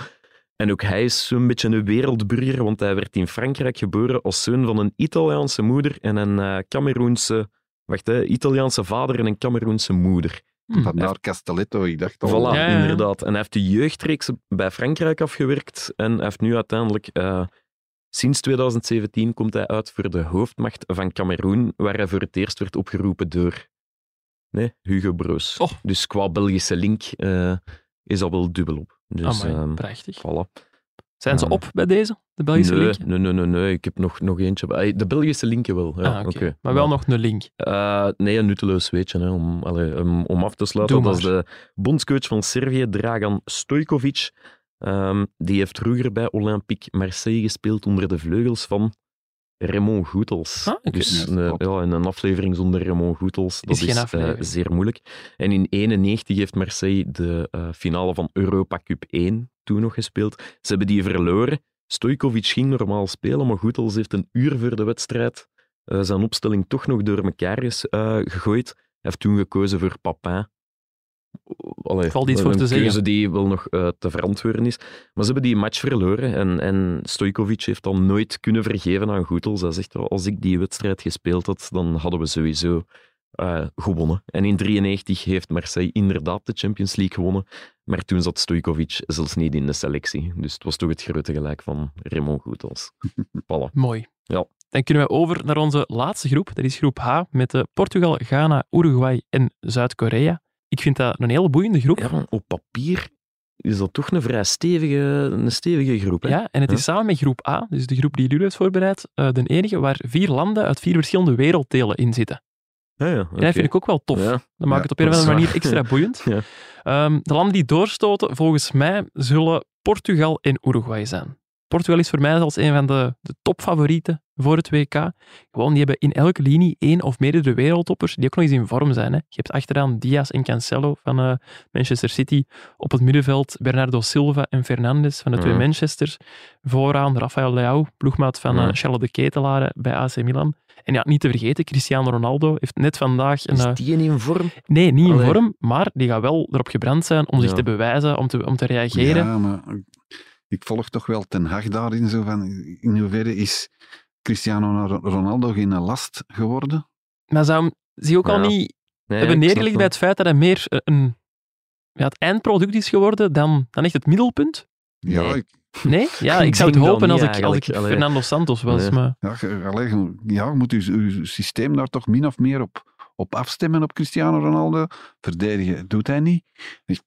En ook hij is zo'n beetje een wereldburger, want hij werd in Frankrijk geboren als zoon van een Italiaanse moeder en een eh Cameroense... Wacht, hè, Italiaanse vader en een Cameroense moeder. Vandaar Castelletto, ik dacht al. Voilà, Ja, ja. inderdaad. En hij heeft de jeugdreeks bij Frankrijk afgewerkt en hij heeft nu uiteindelijk... eh, sinds 2017 komt hij uit voor de hoofdmacht van Cameroen, waar hij voor het eerst werd opgeroepen door nee, Hugo Broos. Oh. Dus qua Belgische link eh, is dat wel dubbelop. Dus, Amai, ehm, prachtig. voilà. Zijn ze ehm, op bij deze, de Belgische nee, linken? nee, nee, nee, nee, ik heb nog, nog eentje. De Belgische linken wel. Ja, ah. Maar wel nog een link. Eh, nee, een nutteloos weetje. Hè, om, om, om af te sluiten. Dat is de bondscoach van Servië, Dragan Stojkovic. Ehm, die heeft vroeger bij Olympique Marseille gespeeld onder de vleugels van Raymond Goethals. Ah. Dus Ja, een, klopt. ja, en een aflevering zonder Raymond Goethals, dat Is eh, zeer moeilijk. En in 91 heeft Marseille de eh, finale van Europa Cup 1 toen nog gespeeld. Ze hebben die verloren. Stojkovic ging normaal spelen, maar Goethals heeft een uur voor de wedstrijd eh, zijn opstelling toch nog door elkaar eh, gegooid. Hij heeft toen gekozen voor Papin. Allee, Valt iets voor een te zeggen. keuze die wel nog eh, te verantwoorden is. Maar ze hebben die match verloren en, en Stojkovic heeft dan nooit kunnen vergeven aan Goethals. Hij zegt, als ik die wedstrijd gespeeld had, dan hadden we sowieso eh, gewonnen. En in 1993 heeft Marseille inderdaad de Champions League gewonnen, maar toen zat Stojkovic zelfs niet in de selectie. Dus het was toch het grote gelijk van Raymond Goethals. [LAUGHS] voilà. Mooi. Ja. Dan kunnen we over naar onze laatste groep. Dat is groep H met Portugal, Ghana, Uruguay en Zuid-Korea. Ik vind dat een hele boeiende groep. Ja, op papier is dat toch een vrij stevige, een stevige groep. Hè? Ja, en het is Ja. samen met groep A, dus de groep die jullie heeft voorbereid, eh, de enige waar vier landen uit vier verschillende werelddelen in zitten. Ja, ja, En dat vind ik ook wel tof. Ja. Dat maakt het op een of andere manier extra [LAUGHS] boeiend. Ja. Ehm, de landen die doorstoten, volgens mij, zullen Portugal en Uruguay zijn. Portugal is voor mij als een van de, de topfavorieten voor het WK. Gewoon, die hebben in elke linie één of meerdere wereldtoppers die ook nog eens in vorm zijn. Hè. Je hebt achteraan Diaz en Cancelo van eh, Manchester City. Op het middenveld Bernardo Silva en Fernandes van de twee Mhm. Manchesters. Vooraan Rafael Leao, ploegmaat van eh, Mhm. Charles de Ketelaere bij AC Milan. En ja, niet te vergeten, Cristiano Ronaldo heeft net vandaag een... Is eh, die in vorm? Nee, niet in vorm, maar die gaat wel erop gebrand zijn om zich te bewijzen, om te, om te reageren. Ja, maar ik volg toch wel Ten Hag daarin. Zo van, in hoeverre is Cristiano Ronaldo geen last geworden? Maar zou zich ook al niet Nee, hebben neergelegd bij het feit dat hij meer eh, een, ja, het eindproduct is geworden dan, dan echt het middelpunt? Ja, Nee. ik, Nee? [LAUGHS] Ja, ik Ik zou het hopen als ik, als ik. Allee. Fernando Santos was. Nee. Maar ja, allee, ja, je moet uw, uw systeem daar toch min of meer op, op afstemmen op Cristiano Ronaldo. Verdedigen doet hij niet. Ik,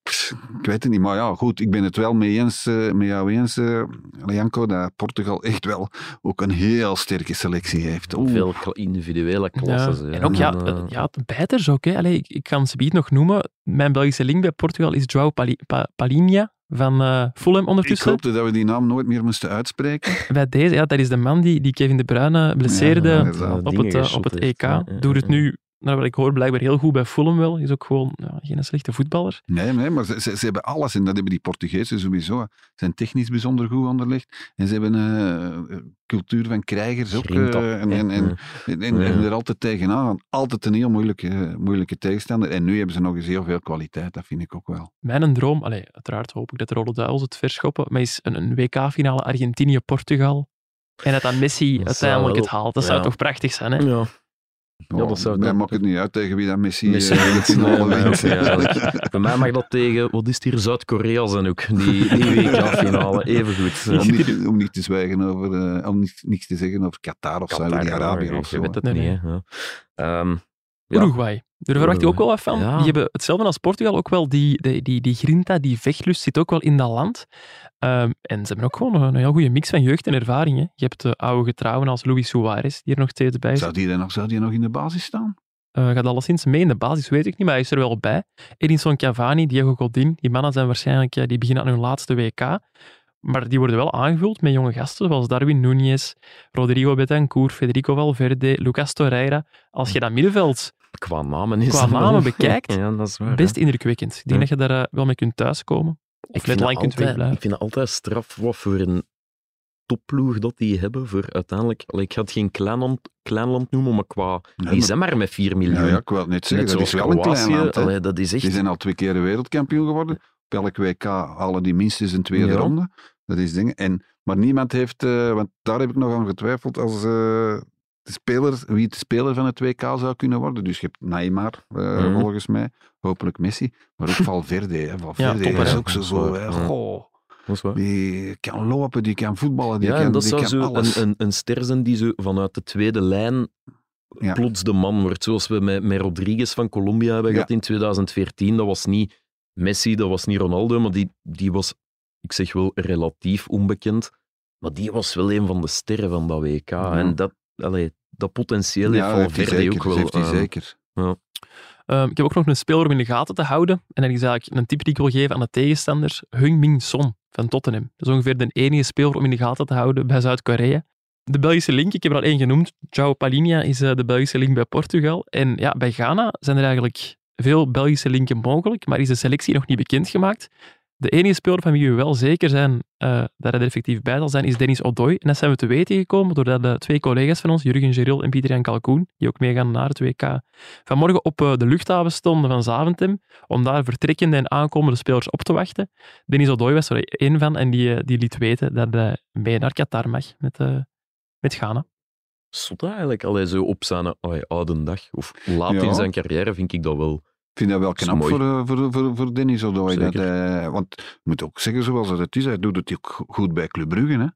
ik weet het niet, maar ja, goed, ik ben het wel mee eens, eh, met jou eens, eh, Janko, dat Portugal echt wel ook een heel sterke selectie heeft. Oeh. Veel individuele ja. klassen. En ook ja, En, eh, eh, ja, de bijters ook. Hè. Allee, ik, ik kan ze nog noemen. Mijn Belgische link bij Portugal is João Pali, Pa- Palinha van eh Fulham Ik ondertussen. hoopte dat we die naam nooit meer moesten uitspreken. [LAUGHS] Bij deze, ja, dat is de man die, die Kevin De Bruyne blesseerde. Ja, eh, op het, eh, op het. EK. Ja, ja, Doet het ja. nu, naar wat ik hoor, blijkbaar heel goed bij Fulham wel. Is ook gewoon ja, geen slechte voetballer. Nee, nee maar ze, ze, ze hebben alles en dat hebben die Portugezen sowieso. Ze zijn technisch bijzonder goed onderlegd en ze hebben eh, een cultuur van krijgers ook. Eh, en, en, en, en, en, Ja. en er altijd tegenaan. Altijd een heel moeilijke, moeilijke tegenstander. En nu hebben ze nog eens heel veel kwaliteit, dat vind ik ook wel. Mijn droom, allee, uiteraard hoop ik dat de Rode Duivels het verschoppen, maar is een, een WK-finale Argentinië-Portugal. En dat dan Messi Dat uiteindelijk het haalt. Dat zou toch prachtig zijn, hè? Ja, Ja, dat zou mij dan- maakt het niet uit tegen wie dat Messi, Messi eh, de [LAUGHS] wint. finale Nee, wint. Bij mij mag dat tegen, wat is het hier, Zuid-Korea zijn ook, die, die [LAUGHS] WK-finale, even goed. Om niet, om niet te zwijgen over, eh, om niet, niks te zeggen over Qatar of Saudi-Arabië of Je zo. weet het Nee, niet, nee. hè. Ehm, ja. Uruguay. Daar verwacht je ook wel wat van. Ja. Die hebben hetzelfde als Portugal, ook wel die, die, die, die grinta, die vechtlust zit ook wel in dat land. Ehm, en ze hebben ook gewoon een, heel goede mix van jeugd en ervaring. Hè. Je hebt de oude getrouwen als Luis Suarez, die er nog steeds bij is. Zou die, er nog, zou die nog in de basis staan? Eh, gaat alleszins mee in de basis, weet ik niet, maar hij is er wel bij. Edinson Cavani, Diego Godin, die mannen zijn waarschijnlijk, ja, die beginnen aan hun laatste WK. Maar die worden wel aangevuld met jonge gasten, zoals Darwin Núñez, Rodrigo Betancourt, Federico Valverde, Lucas Torreira. Als je dat middenveld Qua namen is Qua namen bekijkt, [LAUGHS] ja, dat is waar. best indrukwekkend. Ik denk Ja. dat je daar eh, wel mee kunt thuiskomen. Ik vind, lang het kunt altijd, wegblijven. ik vind het altijd straf wat voor een topploeg dat die hebben voor uiteindelijk... Ik ga het geen kleinland, kleinland noemen, maar qua... Nee, die maar- zijn maar met 4 miljoen. Ja, ja, ik wil het net zeggen, Net dat is wel een Kroatië. klein land. hè. allee, dat is echt... Die zijn al twee keer wereldkampioen geworden. Op elk WK halen die minstens een tweede Ja. ronde. Dat is dingen. En, maar niemand heeft, eh, want daar heb ik nog aan getwijfeld, als eh, de speler, wie de speler van het WK zou kunnen worden. Dus je hebt Neymar, eh, Mhm. volgens mij. Hopelijk Messi. Maar ook [LAUGHS] Valverde. Hè. Valverde topper, is ook zo. Zo hè. ja. Goh, die kan lopen, die kan voetballen, die ja, kan, en dat die zou kan zo alles. een, een, een ster zijn die zo vanuit de tweede lijn Ja. plots de man wordt. Zoals we met, met Rodriguez van Colombia hebben Ja. gehad in 2014. Dat was niet Messi, dat was niet Ronaldo, maar die, die was, ik zeg wel, relatief onbekend. Maar die was wel een van de sterren van dat WK. En dat, allee, dat potentieel ja, heeft ook wel. dat heeft hij eh, zeker. Ehm, ik heb ook nog een speler om in de gaten te houden. En dat is eigenlijk een tip die ik wil geven aan de tegenstanders. Heung-Min Son van Tottenham. Dat is ongeveer de enige speler om in de gaten te houden bij Zuid-Korea. de Belgische link, ik heb er al één genoemd. João Palinha is eh, de Belgische link bij Portugal. En ja, bij Ghana zijn er eigenlijk veel Belgische linken mogelijk, maar is de selectie nog niet bekendgemaakt. De enige speler van wie we wel zeker zijn eh, dat hij er effectief bij zal zijn, is Dennis Odoi. En dat zijn we te weten gekomen doordat de twee collega's van ons, Jurgen Geril en Pieter-Jan Kalkoen, die ook meegaan naar het WK, vanmorgen op eh, de luchthaven stonden van Zaventem om daar vertrekkende en aankomende spelers op te wachten. Dennis Odoi was er één van en die, eh, die liet weten dat hij mee naar Qatar mag met, eh, met Ghana. Zot eigenlijk. Allee, zo op zijn oude dag, of laat Ja. in zijn carrière, vind ik dat wel. Ik vind dat wel Dat knap mooi. voor, eh, voor, voor, voor Dennis Odoi. Dat hij, want je moet ook zeggen zoals het is, hij doet het ook go- goed bij Club Brugge. Hè?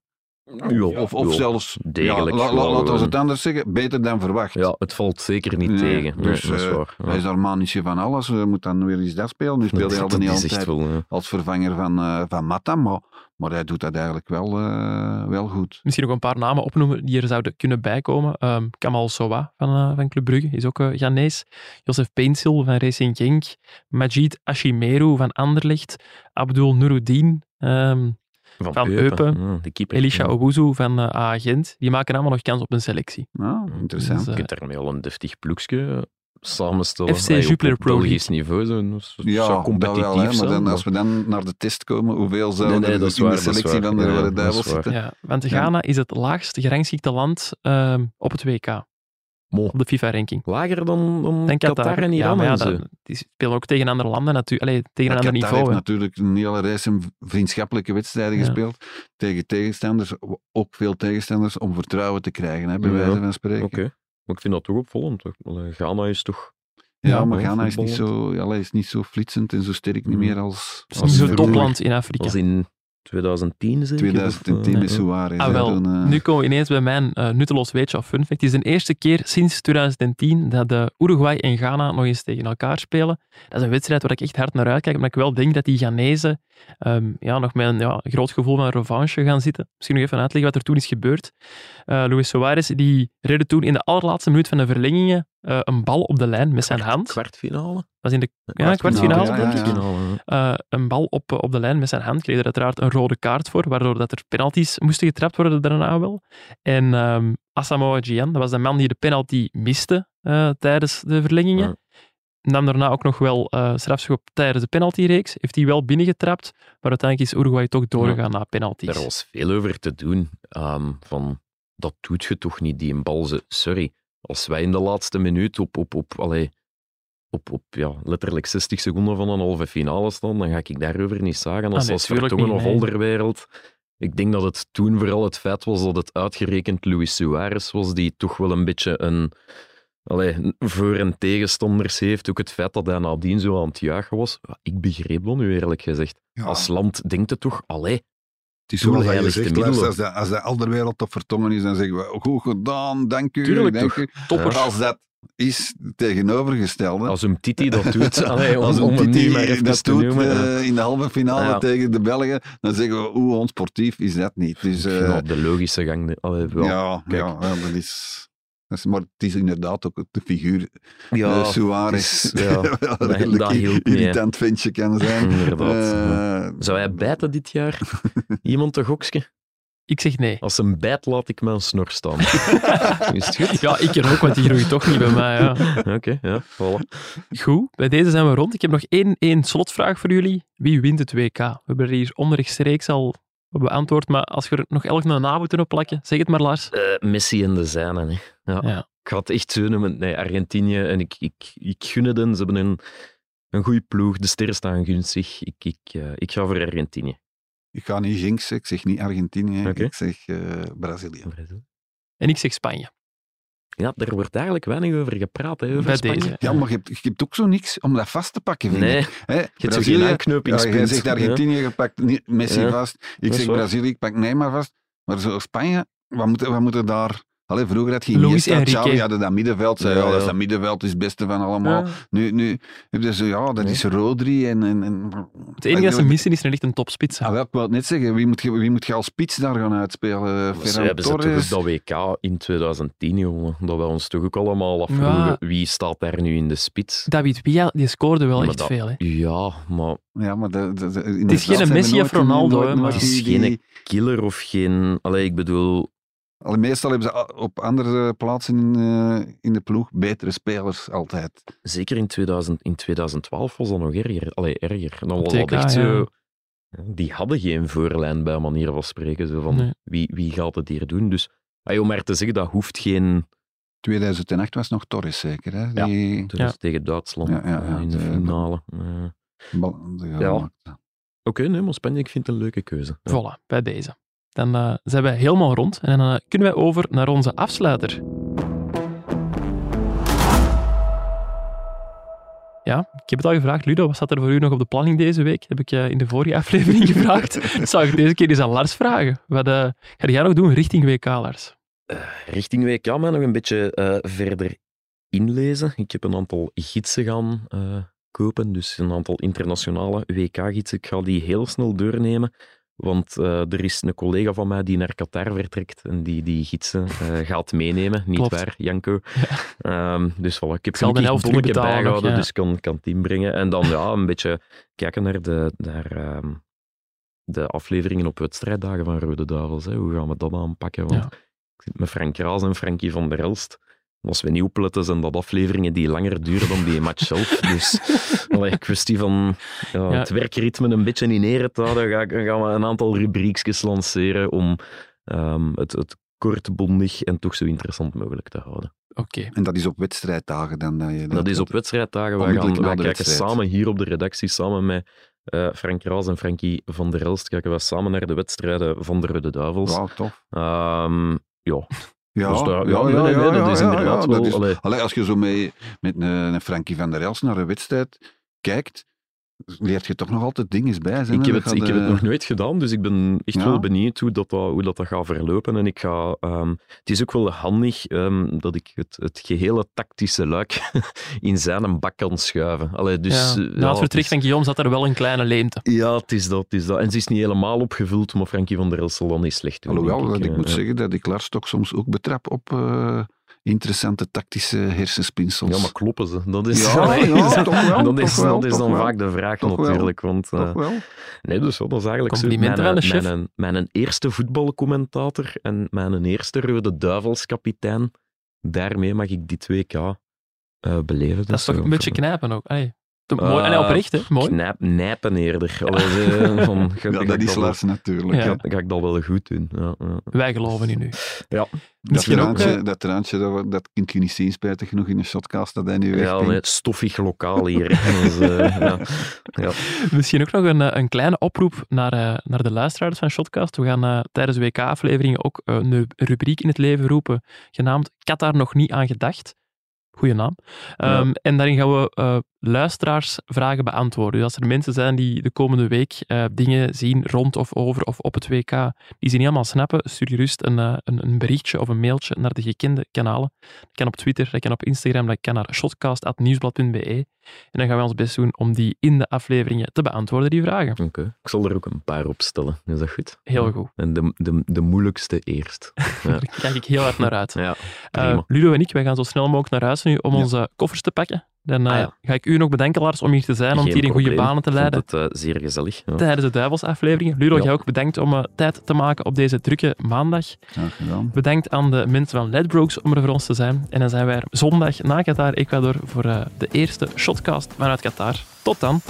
Ja, Of, zelfs, degelijk ja, la- la- wel, laten we eh. het anders zeggen, beter dan verwacht. Ja, het valt zeker niet Nee, tegen. Nee, dus, dat is eh, waar. Ja. Hij is daar van alles, hij moet dan weer eens dat spelen. Nu speelt hij al niet altijd wel... als vervanger van, eh, van Mata, maar, maar hij doet dat eigenlijk wel, eh, wel goed. Misschien nog een paar namen opnoemen die er zouden kunnen bijkomen. Ehm Kamal Sowa van, van Club Brugge is ook uh, Ghanese. Joseph Peensil van Racing Genk. Majid Ashimeru van Anderlecht. Abdul Nuruddin. ehm, van, Van Eupen. Eupen. Ja, de keeper. Elisha Ja. Owuzu van uh, Agent. Die maken allemaal nog kans op een selectie. Nou, interessant. Dus, Je eh, kunt daarmee al een deftig ploegje samenstellen. FC Jupiler op Pro Belgisch niveau. Zo, zou ja, dat competitief wel, hè, maar zijn. dan, als we dan naar de test komen, hoeveel zouden Nee, nee, er dat is in waar, de selectie van de Ja, Rode Duivels zitten? Ja, want Ja. Ghana is het laagst gerangschikte land ehm, op het WK. Mo. Op de FIFA-ranking. Lager dan, dan Denk Qatar, Qatar. en ja, Iran maar ja, en zo. dat- die spelen ook tegen andere landen natuurlijk. Allee, tegen een ander Qatar niveau. heeft natuurlijk een hele reis en vriendschappelijke wedstrijden Ja. gespeeld. Tegen tegenstanders, ook veel tegenstanders, om vertrouwen te krijgen, hè, bij Ja. wijze van spreken. Oké. Maar ik vind dat toch opvallend. toch? Allee, Ghana is toch... Ja, Ja, maar ja, Ghana is niet, zo, ja, is niet zo flitsend en zo sterk niet Mm. meer als... Het is als niet zo'n topland in Afrika. in 2010 zeker? 2010 Of, met eh, Suarez. Ah, wel. eh, Nu komen we ineens bij mijn eh, nutteloos weetje of fun fact. Het is de eerste keer sinds 2010 dat de Uruguay en Ghana nog eens tegen elkaar spelen. Dat is een wedstrijd waar ik echt hard naar uitkijk, maar ik wel denk dat die Ghanese ehm, ja, nog met een ja, groot gevoel van revanche gaan zitten. Misschien nog even uitleggen wat er toen is gebeurd. Eh, Luis Suarez die redde toen in de allerlaatste minuut van de verlengingen eh, een bal op de lijn met zijn hand. Kwartfinale? Dat was in de ja, kwartfinale, ja, denk ja, ik. ja. Eh, een bal op, op de lijn met zijn hand. Kreeg er uiteraard een rode kaart voor, waardoor dat er penalties moesten getrapt worden daarna wel. En ehm Asamoah Gyan, dat was de man die de penalty miste eh, tijdens de verlengingen. Ja. Nam daarna ook nog wel eh strafschop tijdens de penaltyreeks. Heeft hij wel binnengetrapt, maar uiteindelijk is Uruguay toch doorgegaan naar penalties. Daar was veel over te doen. ehm, van, dat doet je toch niet, die een bal. Sorry, als wij in de laatste minuut op, op, op, allee, op, op ja, letterlijk 60 seconden van een halve finale staan, dan ga ik daarover niet zagen als, Ah, nee, als tuurlijk Vertongen niet, of. Olderwereld. Ik denk dat het toen vooral het feit was dat het uitgerekend Luis Suarez was, die toch wel een beetje een... Allee, voor- en tegenstanders heeft. Ook het feit dat hij nadien zo aan het juichen was. Ik begreep dat nu eerlijk gezegd. ja, Als land denkt het toch, allee, het is zoals dat je zegt, als de, als de alderwereld op vertongen is, dan zeggen we, goed gedaan, dank u, Tuurlijk dank u. Toppers. Als dat is tegenovergestelde, Als hem Titi dat doet, [LAUGHS] allee, om, Als een Titi maar dat te doet noemen. eh, in de halve finale ja. tegen de Belgen, dan zeggen we, hoe onsportief is dat niet. Dus, Ik vind eh, dat de logische gang. de- allee, wel. ja, kijk. ja, ja, dat is... Dat is, maar het is inderdaad ook de figuur Ja, eh, Suarez. het is- [LAUGHS] ja, dat- een redelijk dat hielp mee, irritant ventje kan zijn. inderdaad. Eh, Zou hij bijten dit jaar? [LAUGHS] Iemand een gokske? Ik zeg nee. Als hem bijt, laat ik mijn snor staan. [LAUGHS] is het goed? Ja, ik er ook, want die groeit toch niet bij mij. Ja. Oké, ja, voilà. Goed, bij deze zijn we rond. Ik heb nog één, één slotvraag voor jullie. Wie wint het WK? We hebben er hier onrechtstreeks al beantwoord, maar als we er nog elk een naam moeten opplakken, zeg het maar, Lars. Eh, Messi en de zijnen. Hè. Ja. Ja. Ik ga het echt zo noemen. Nee, Argentinië. En ik, ik, ik gun het hen. Ze hebben een, een goede ploeg. De sterren staan gunstig. Ik, ik, eh, ik ga voor Argentinië. ik ga niet jinxen, ik zeg niet Argentinië, ik zeg eh, Brazilië. En ik zeg Spanje. Ja, daar wordt eigenlijk weinig over gepraat. Hè, over Bij Spanje. deze. Ja, maar je hebt, je hebt ook zo niks om dat vast te pakken, vind Nee, ik. Hè? je hebt zo geen Brazilië, ja, aanknopingspunt. jij zegt Argentinië, je pakt Messi Ja, vast. Ik zeg waar. Brazilië, ik pak Neymar vast. Maar zo Spanje, wat moeten wat moeten daar... Allee, vroeger had je Iniesta. Xavi hadden dat middenveld. Zei, Ja, ja, dat, is dat middenveld is het beste van allemaal. Ja. Nu, nu heb je zo, ja, dat Nee. is Rodri en... en, en Het enige dat ze missen is er echt een topspits. Ah, wel, ik wou het net zeggen, wie moet je, wie moet je als spits daar gaan uitspelen? Ze hebben ze dat WK in 2010, jongen. Dat we ons toch ook allemaal afvroegen. Ja. Wie staat daar nu in de spits? David Villa, die scoorde wel Maar echt dat- veel. Hè. Ja, maar Ja, maar de, de, de- in Het is geen Messi of Ronaldo, maar- Het is geen killer of geen... Allee, ik bedoel... Al meestal hebben ze op andere plaatsen in, uh, in de ploeg betere spelers altijd. Zeker in, 2000, in 2012 was dat nog erger. Allee, erger. Dan was TK, dat echt ja. zo... Die hadden geen voorlijn bij manier van spreken. Zo van, Nee. wie, wie gaat het hier doen? Dus ah, om maar te zeggen, dat hoeft geen... 2008 was nog Torres zeker, hè? Ja. Die Ja. tegen Duitsland Ja, ja, ja, eh, in de de- finale. Eh, de Ja. Oké, nee, maar Spanje, ik vind het een leuke keuze. Ja. Voilà, bij deze. Dan eh, zijn wij helemaal rond en dan eh, kunnen wij over naar onze afsluiter. Ja, ik heb het al gevraagd. Ludo, wat staat er voor u nog op de planning deze week? Heb ik je in de vorige aflevering [LAUGHS] gevraagd. Dat zou ik deze keer eens aan Lars vragen. Wat ga jij nog doen richting WK, Lars? Richting WK maar nog een beetje verder inlezen. Ik heb een aantal gidsen gaan kopen, dus een aantal internationale WK-gidsen. Ik ga die heel snel doornemen, want eh, er is een collega van mij die naar Qatar vertrekt en die die gidsen eh, gaat meenemen. Niet Klopt. waar, Janko? [LAUGHS] Ehm, dus voilà, ik heb helft een bonnetje nog, bijgehouden, ja. dus kan, kan het inbrengen. En dan ja, een beetje kijken naar de... Naar, ehm, de afleveringen op wedstrijddagen van Rode Duivels. Hè. Hoe gaan we dat aanpakken? Want Ja. ik zit met Frank Raas en Frankie van der Elst. Als we niet opletten, zijn dat afleveringen die langer duren dan die match zelf. [LAUGHS] Dus allee, kwestie van ja, Ja. het werkritme een beetje in ere te houden, ga, ik- gaan we een aantal rubriekjes lanceren om ehm, het, het kort, bondig en toch zo interessant mogelijk te houden. Oké. En dat is op wedstrijddagen dan dat je Dat is op wedstrijddagen. Wij, gaan, wij kijken wedstrijd. samen hier op de redactie, samen met eh, Frank Raas en Frankie van der Elst, kijken we samen naar de wedstrijden van de Rode Duivels. Wauw, tof. Ehm, ja, Ja, Dus daar- ja, nee, nee, nee, dat is inderdaad dat wel- is- allee. Allee, als je zo mee, met een, een Frankie van der Els naar een wedstrijd kijkt, leert je toch nog altijd dingen bij. Zijn, Ik heb, het, gaat, ik heb het nog nooit gedaan, dus ik ben echt Ja. wel benieuwd hoe dat, dat- hoe dat, dat gaat verlopen. En ik ga, ehm, het is ook wel handig ehm, dat ik het, het gehele tactische luik [LAUGHS] in zijn bak kan schuiven. Allee, dus, ja. eh, Na ja, het vertrek is- van Guillaume zat er wel een kleine leemte. Ja, het is dat, het is dat. En ze is niet helemaal opgevuld, maar Frankie van der El zal dan niet slecht. Alhoewel, dat ik eh, moet zeggen dat ik Lars toch soms ook betrap op eh, interessante tactische hersenspinsels. Ja, maar kloppen ze? Dat is, Ja, [LAUGHS] ja, toch wel, dat is, toch wel, dat is toch dan wel. vaak de vraag Toch wel. natuurlijk. Want, eh, Toch wel? Nee, dus dat is eigenlijk zo mijn, aan de chef. Mijn, mijn eerste voetbalcommentator en mijn eerste Rode Duivelskapitein. Daarmee mag ik dit WK eh beleven. Dat is Dus, toch eh, een beetje knijpen ook. Allee, Eh, mooi. Allee, oprecht, hè? Mooi. Knijp, nijpen eerder. Allee, van, [LAUGHS] ga, Ja, dat is wel- Lars natuurlijk. Ja. Ga, ga ik dat wel goed doen. Ja, ja. Wij geloven in u. Ja. Dat Misschien ook, eh, dat, traantje dat, dat kunt je niet zien, spijtig genoeg in de shotcast dat hij nu Ja, nee, stoffig lokaal hier. Dus, eh, ja. Ja. Misschien ook nog een, eh, een kleine oproep naar, eh, naar de luisteraars van Shotcast. We gaan eh, tijdens WK-afleveringen ook een rubriek in het leven roepen, genaamd Ik had daar nog niet aan gedacht. Goeie naam. Ehm, En daarin gaan we eh, luisteraarsvragen beantwoorden. Dus als er mensen zijn die de komende week eh, dingen zien rond of over of op het WK, die ze niet allemaal snappen, stuur gerust een, eh, een, een berichtje of een mailtje naar de gekende kanalen. Dat kan op Twitter, dat kan op Instagram, dat kan naar shotcast.nieuwsblad.be. En dan gaan we ons best doen om die in de afleveringen te beantwoorden, die vragen. Oké. Ik zal er ook een paar op stellen. Is dat goed? Heel goed. En de, de, de moeilijkste eerst. [LAUGHS] Ja. Daar kijk ik heel hard naar uit. ja. Eh. Ludo en ik, wij gaan zo snel mogelijk naar huis nu om Ja. onze koffers te pakken. Dan eh, Ah, ja. ga ik u nog bedanken, Lars, om hier te zijn, om het Geen hier in goede banen te leiden het eh, zeer gezellig. Ja. tijdens de Duivelsafleveringen. Ludo, Ja. jij ook bedankt om eh, tijd te maken op deze drukke maandag. Graag gedaan. Bedankt aan de mensen van Ledbrokes om er voor ons te zijn. En dan zijn wij er zondag na Qatar, Ecuador, voor eh, de eerste shotcast vanuit Qatar. Tot dan.